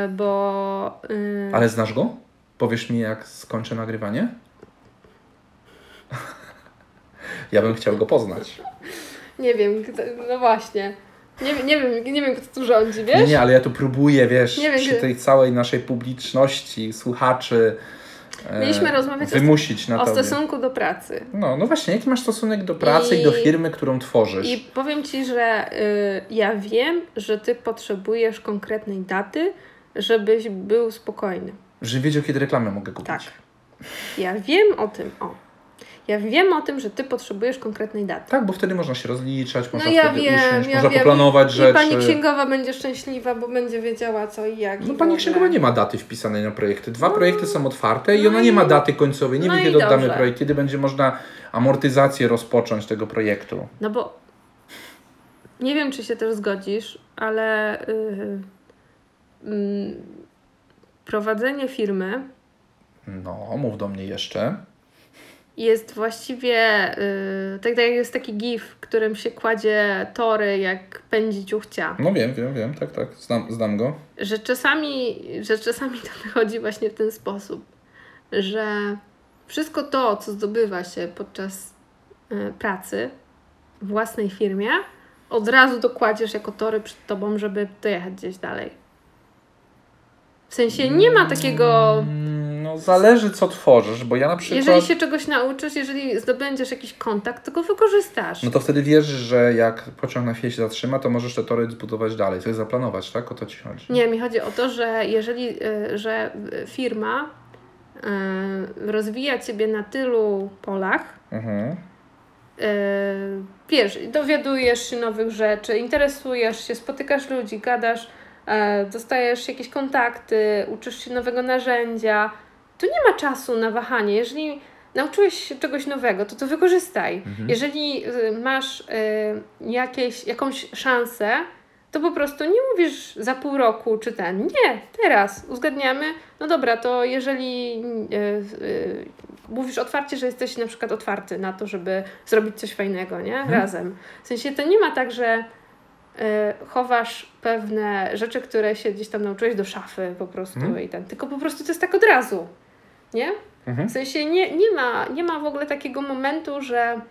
bo... y,
Ale znasz go? Powiesz mi, jak skończę nagrywanie? ja bym chciał go poznać.
Nie wiem, no właśnie. Nie, wiem- nie, wiem, nie wiem, kto tu rządzi, wiesz?
Nie, ale ja tu próbuję, wiesz,
Nie wiem,
przy tej całej naszej publiczności, słuchaczy e,
Mieliśmy rozmawiać o-
wymusić na
o
tobie.
stosunku do pracy.
No, no właśnie, jaki masz stosunek do pracy i, do
I-
firmy, którą tworzysz?
I powiem Ci, że y, ja wiem, że Ty potrzebujesz konkretnej daty, żebyś był spokojny.
Że wiedział, kiedy reklamę mogę kupić.
Tak. Ja wiem o tym, o. Ja wiem o tym, że Ty potrzebujesz konkretnej daty.
Tak, bo wtedy można się rozliczać, można
no ja
wtedy
wiem,
usiąść,
ja
można
wiem.
poplanować
I,
rzeczy.
I pani księgowa będzie szczęśliwa, bo będzie wiedziała co i jak. i
No
w
pani księgowa nie ma daty wpisanej na projekty. Dwa
No.
projekty są otwarte i
No
ona
i-
nie ma daty końcowej. Nie
no
wie,
i
kiedy oddamy
dobrze.
projekt, kiedy będzie można amortyzację rozpocząć tego projektu.
No bo nie wiem, czy się też zgodzisz, ale yy, mm, prowadzenie firmy
No, mów do mnie jeszcze.
jest właściwie yy, tak, jak jest taki gif, w którym się kładzie tory, jak pędzi ciuchcia.
No wiem, wiem, wiem, tak, tak, znam, znam go.
Że czasami, że czasami to wychodzi właśnie w ten sposób, że wszystko to, co zdobywa się podczas y, pracy w własnej firmie, od razu dokładziesz jako tory przed tobą, żeby dojechać gdzieś dalej. W sensie nie ma takiego.
Mm, No zależy co tworzysz, bo ja na przykład...
Jeżeli się czegoś nauczysz, jeżeli zdobędziesz jakiś kontakt, to go wykorzystasz.
No to wtedy wiesz, że jak pociąg na chwilę się zatrzyma, to możesz te tory zbudować dalej, coś zaplanować, tak? O to ci chodzi.
Nie, mi chodzi o to, że jeżeli, y, że firma y, rozwija ciebie na tylu polach,
Mhm.
y, wiesz, dowiadujesz się nowych rzeczy, interesujesz się, spotykasz ludzi, gadasz, dostajesz jakieś kontakty, uczysz się nowego narzędzia, to nie ma czasu na wahanie. Jeżeli nauczyłeś się czegoś nowego, to to wykorzystaj.
Mhm.
Jeżeli y, masz y, jakieś, jakąś szansę, to po prostu nie mówisz za pół roku czy ten. Nie, teraz uzgadniamy. No dobra, to jeżeli y, mówisz otwarcie, że jesteś na przykład otwarty na to, żeby zrobić coś fajnego, nie?
Mhm.
Razem. W sensie to nie ma tak, że chowasz pewne rzeczy, które się gdzieś tam nauczyłeś do szafy po prostu
Mhm.
i ten. Tylko po prostu to jest tak od razu. Nie?
Mhm.
W sensie nie, nie, ma, nie ma w ogóle takiego momentu, że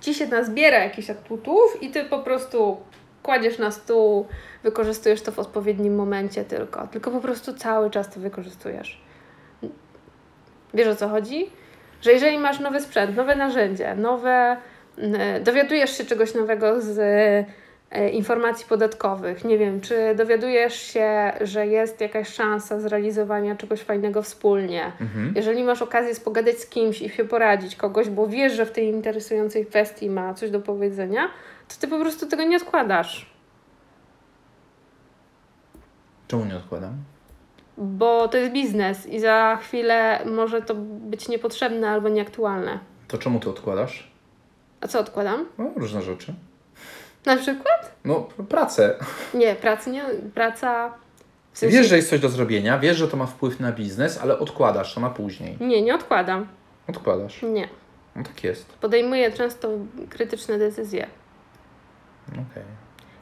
ci się nazbiera jakichś atutów i ty po prostu kładziesz na stół, wykorzystujesz to w odpowiednim momencie tylko, tylko po prostu cały czas to wykorzystujesz. Wiesz o co chodzi? Że jeżeli masz nowy sprzęt, nowe narzędzie, nowe, n- dowiadujesz się czegoś nowego z informacji podatkowych, nie wiem, czy dowiadujesz się, że jest jakaś szansa zrealizowania czegoś fajnego wspólnie,
Mhm.
jeżeli masz okazję spogadać z kimś i się poradzić kogoś, bo wiesz, że w tej interesującej kwestii ma coś do powiedzenia, to ty po prostu tego nie odkładasz.
Czemu nie odkładam?
Bo to jest biznes i za chwilę może to być niepotrzebne albo nieaktualne.
To czemu ty odkładasz?
A co odkładam?
No, różne rzeczy.
Na przykład?
No, pracę.
Nie, pracy nie. Praca. W sensie,
Wiesz, że jest coś do zrobienia, wiesz, że to ma wpływ na biznes, ale odkładasz to na później.
Nie, nie odkładam.
Odkładasz.
Nie.
No tak jest.
Podejmuję często krytyczne decyzje.
Okej.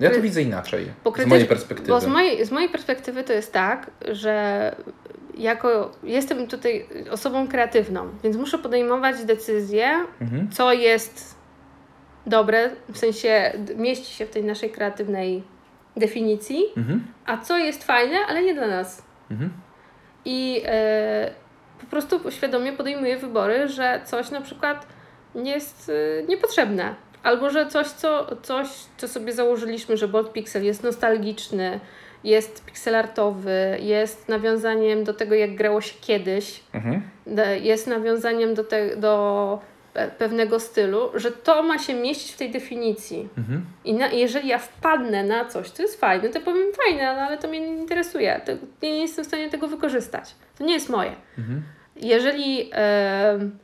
Ja to widzę inaczej.
Bo
Z
krytycz-
mojej perspektywy.
Bo z mojej, z mojej perspektywy to jest tak, że jako jestem tutaj osobą kreatywną, więc muszę podejmować decyzje,
Mhm.
co jest dobre, w sensie mieści się w tej naszej kreatywnej definicji,
Mhm.
a co jest fajne, ale nie dla nas.
Mhm.
I e, po prostu świadomie podejmuję wybory, że coś na przykład nie jest e, niepotrzebne. Albo że coś co, coś, co sobie założyliśmy, że Bolt Pixel jest nostalgiczny, jest pixelartowy, jest nawiązaniem do tego, jak grało się kiedyś,
Mhm.
jest nawiązaniem do, te, do pewnego stylu, że to ma się mieścić w tej definicji.
Mhm.
I na, jeżeli ja wpadnę na coś, co jest fajne, to powiem fajne, no, ale to mnie nie interesuje. To, ja nie jestem w stanie tego wykorzystać. To nie jest moje.
Mhm.
Jeżeli, em,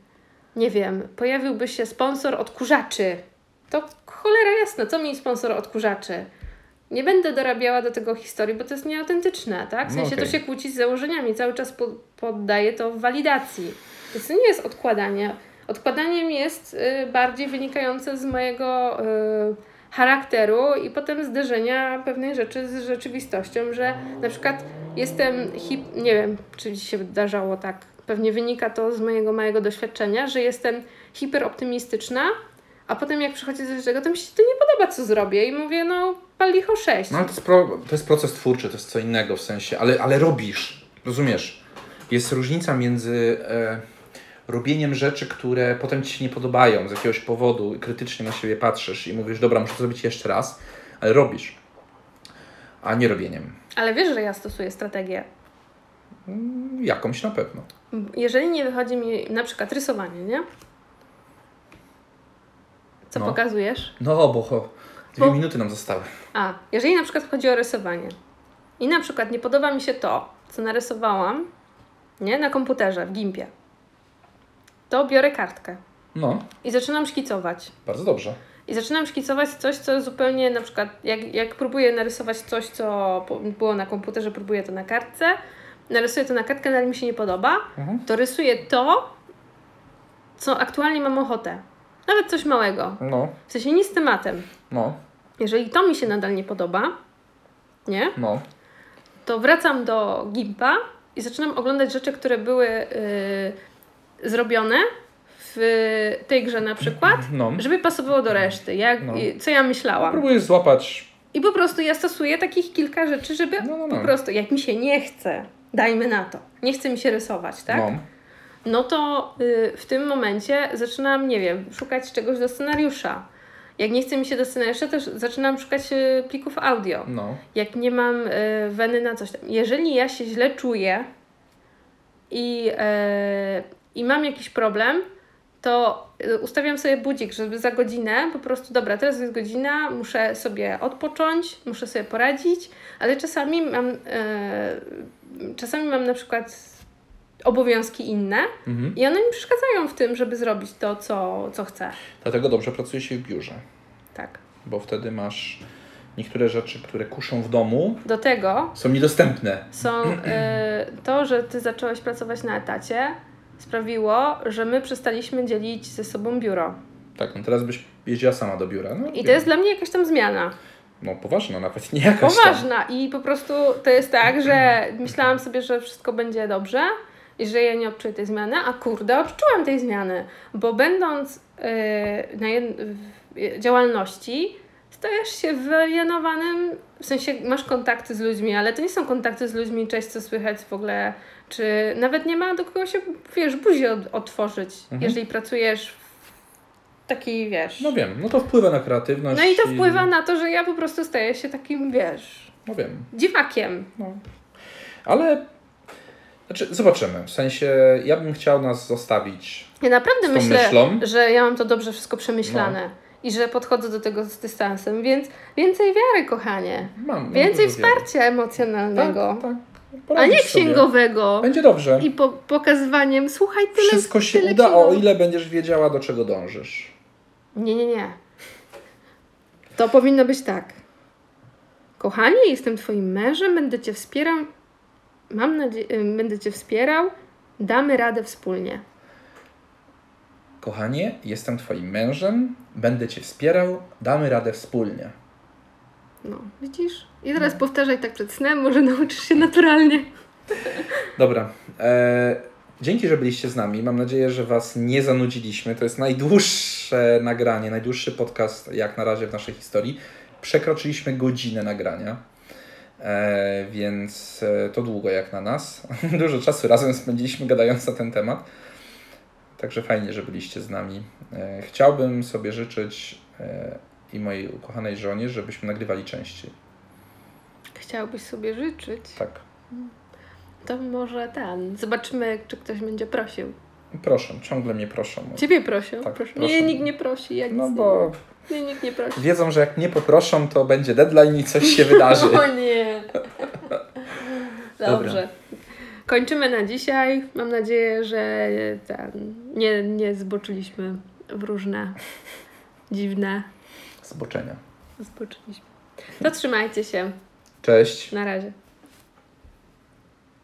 nie wiem, pojawiłby się sponsor odkurzaczy, to cholera jasna, co mi sponsor odkurzaczy? Nie będę dorabiała do tego historii, bo to jest nieautentyczne, tak? W
No
sensie to
okej.
się kłóci z założeniami, cały czas po, poddaję to walidacji. Więc to nie jest odkładanie. Odkładaniem jest y, bardziej wynikające z mojego y, charakteru i potem zderzenia pewnej rzeczy z rzeczywistością, że na przykład jestem hip, nie wiem, czy się wydarzało tak, pewnie wynika to z mojego małego doświadczenia, że jestem hiperoptymistyczna, a potem jak przychodzi do tego, to mi się to nie podoba, co zrobię i mówię, no pal licho 6.
No ale to jest, pro, to jest proces twórczy, to jest co innego w sensie, ale, ale robisz, rozumiesz? Jest różnica między e, robieniem rzeczy, które potem ci się nie podobają z jakiegoś powodu i krytycznie na siebie patrzysz i mówisz, dobra, muszę to zrobić jeszcze raz, ale robisz, a nie robieniem.
Ale wiesz, że ja stosuję strategię.
Jakąś na pewno.
Jeżeli nie wychodzi mi na przykład rysowanie, nie? Co
No.
pokazujesz?
No, bo ho, dwie
Bo-
minuty nam zostały.
A, jeżeli na przykład chodzi o rysowanie i na przykład nie podoba mi się to, co narysowałam, nie, na komputerze, w Gimpie, to biorę kartkę
No,
i zaczynam szkicować.
bardzo dobrze.
I zaczynam szkicować coś, co zupełnie na przykład, jak, jak próbuję narysować coś, co było na komputerze, próbuję to na kartce, narysuję to na kartkę, no ale mi się nie podoba,
Mhm.
to rysuję to, co aktualnie mam ochotę. Nawet coś małego.
No,
W sensie nie z tematem.
no,
Jeżeli to mi się nadal nie podoba, nie?
no.
to wracam do Gimpa i zaczynam oglądać rzeczy, które były y, zrobione w tej grze na przykład,
No.
żeby pasowało do reszty, jak,
No.
co ja myślałam.
Próbujesz złapać.
I po prostu ja stosuję takich kilka rzeczy, żeby
No, no, no.
po prostu, jak mi się nie chce, dajmy na to, nie chce mi się rysować, tak?
No.
No to y, w tym momencie zaczynam, nie wiem, szukać czegoś do scenariusza. Jak nie chce mi się do scenariusza, też zaczynam szukać y, plików audio. Jak nie mam y, weny na coś tam. Jeżeli ja się źle czuję i, y, i mam jakiś problem, to y, ustawiam sobie budzik, żeby za godzinę po prostu, dobra, teraz jest godzina, muszę sobie odpocząć, muszę sobie poradzić, ale czasami mam, y, czasami mam na przykład obowiązki inne
Mhm.
i one mi przeszkadzają w tym, żeby zrobić to, co, co chcę.
Dlatego dobrze pracuje się w biurze,
Tak.
bo wtedy masz niektóre rzeczy, które kuszą w domu,
Do tego
są niedostępne.
są y, to, że ty zacząłeś pracować na etacie, sprawiło, że my przestaliśmy dzielić ze sobą biuro.
Tak, no teraz byś jeździła sama do biura. No,
I to jest dla mnie jakaś tam zmiana.
No poważna nawet, nie jakaś tam.
Poważna. I po prostu to jest tak, że myślałam sobie, że wszystko będzie dobrze i że ja nie odczuję tej zmiany, a kurde, odczułam tej zmiany, bo będąc y, na jed- w działalności, stajesz się wyalienowanym, w sensie masz kontakty z ludźmi, ale to nie są kontakty z ludźmi, cześć, co słychać w ogóle, czy nawet nie ma do kogo się, wiesz, buzi od, otworzyć,
Mhm.
jeżeli pracujesz w takiej, wiesz...
No wiem, no to wpływa na kreatywność.
No i to wpływa na to, że ja po prostu staję się takim, wiesz,
No wiem,
dziwakiem.
no. Ale, znaczy zobaczymy, w sensie ja bym chciał nas zostawić
Ja naprawdę myślę,
myślą.
że ja mam to dobrze wszystko przemyślane i że podchodzę do tego z dystansem, więc więcej wiary, kochanie.
Mam, mam
Więcej
dużo wiary.
wsparcia emocjonalnego,
Tak, tak.
A nie
sobie.
księgowego.
Będzie dobrze.
I po, pokazywaniem, słuchaj, tyle
Wszystko się
tyle
uda, o ile będziesz wiedziała, do czego dążysz.
Nie, nie, nie. To powinno być tak. Kochanie, jestem twoim mężem, będę cię wspierał. Mam nadzieję, y, będę cię wspierał. Damy radę wspólnie.
Kochanie, jestem twoim mężem, będę cię wspierał, damy radę wspólnie.
No, widzisz? I teraz powtarzaj tak przed snem, może nauczysz się naturalnie.
Dobra. E, dzięki, że byliście z nami. Mam nadzieję, że Was nie zanudziliśmy. To jest najdłuższe nagranie, najdłuższy podcast jak na razie w naszej historii. Przekroczyliśmy godzinę nagrania. E, więc e, to długo jak na nas. Dużo czasu razem spędziliśmy gadając na ten temat. Także fajnie, że byliście z nami. E, chciałbym sobie życzyć e, i mojej ukochanej żonie, żebyśmy nagrywali częściej.
Chciałbyś sobie życzyć?
Tak.
To może ten. Zobaczymy, czy ktoś będzie prosił.
Proszę, ciągle mnie proszą.
Ciebie prosią.
Tak, proszę.
Nie, nikt nie prosi. Ja nic
No
nie
bo
Nie, nikt nie prosi.
wiedzą, że jak mnie poproszą, to będzie deadline i coś się wydarzy.
O nie. Dobrze. Kończymy na dzisiaj. Mam nadzieję, że ten, nie, nie zboczyliśmy w różne dziwne
Zboczenia.
zboczyliśmy. To trzymajcie się.
Cześć.
Na razie.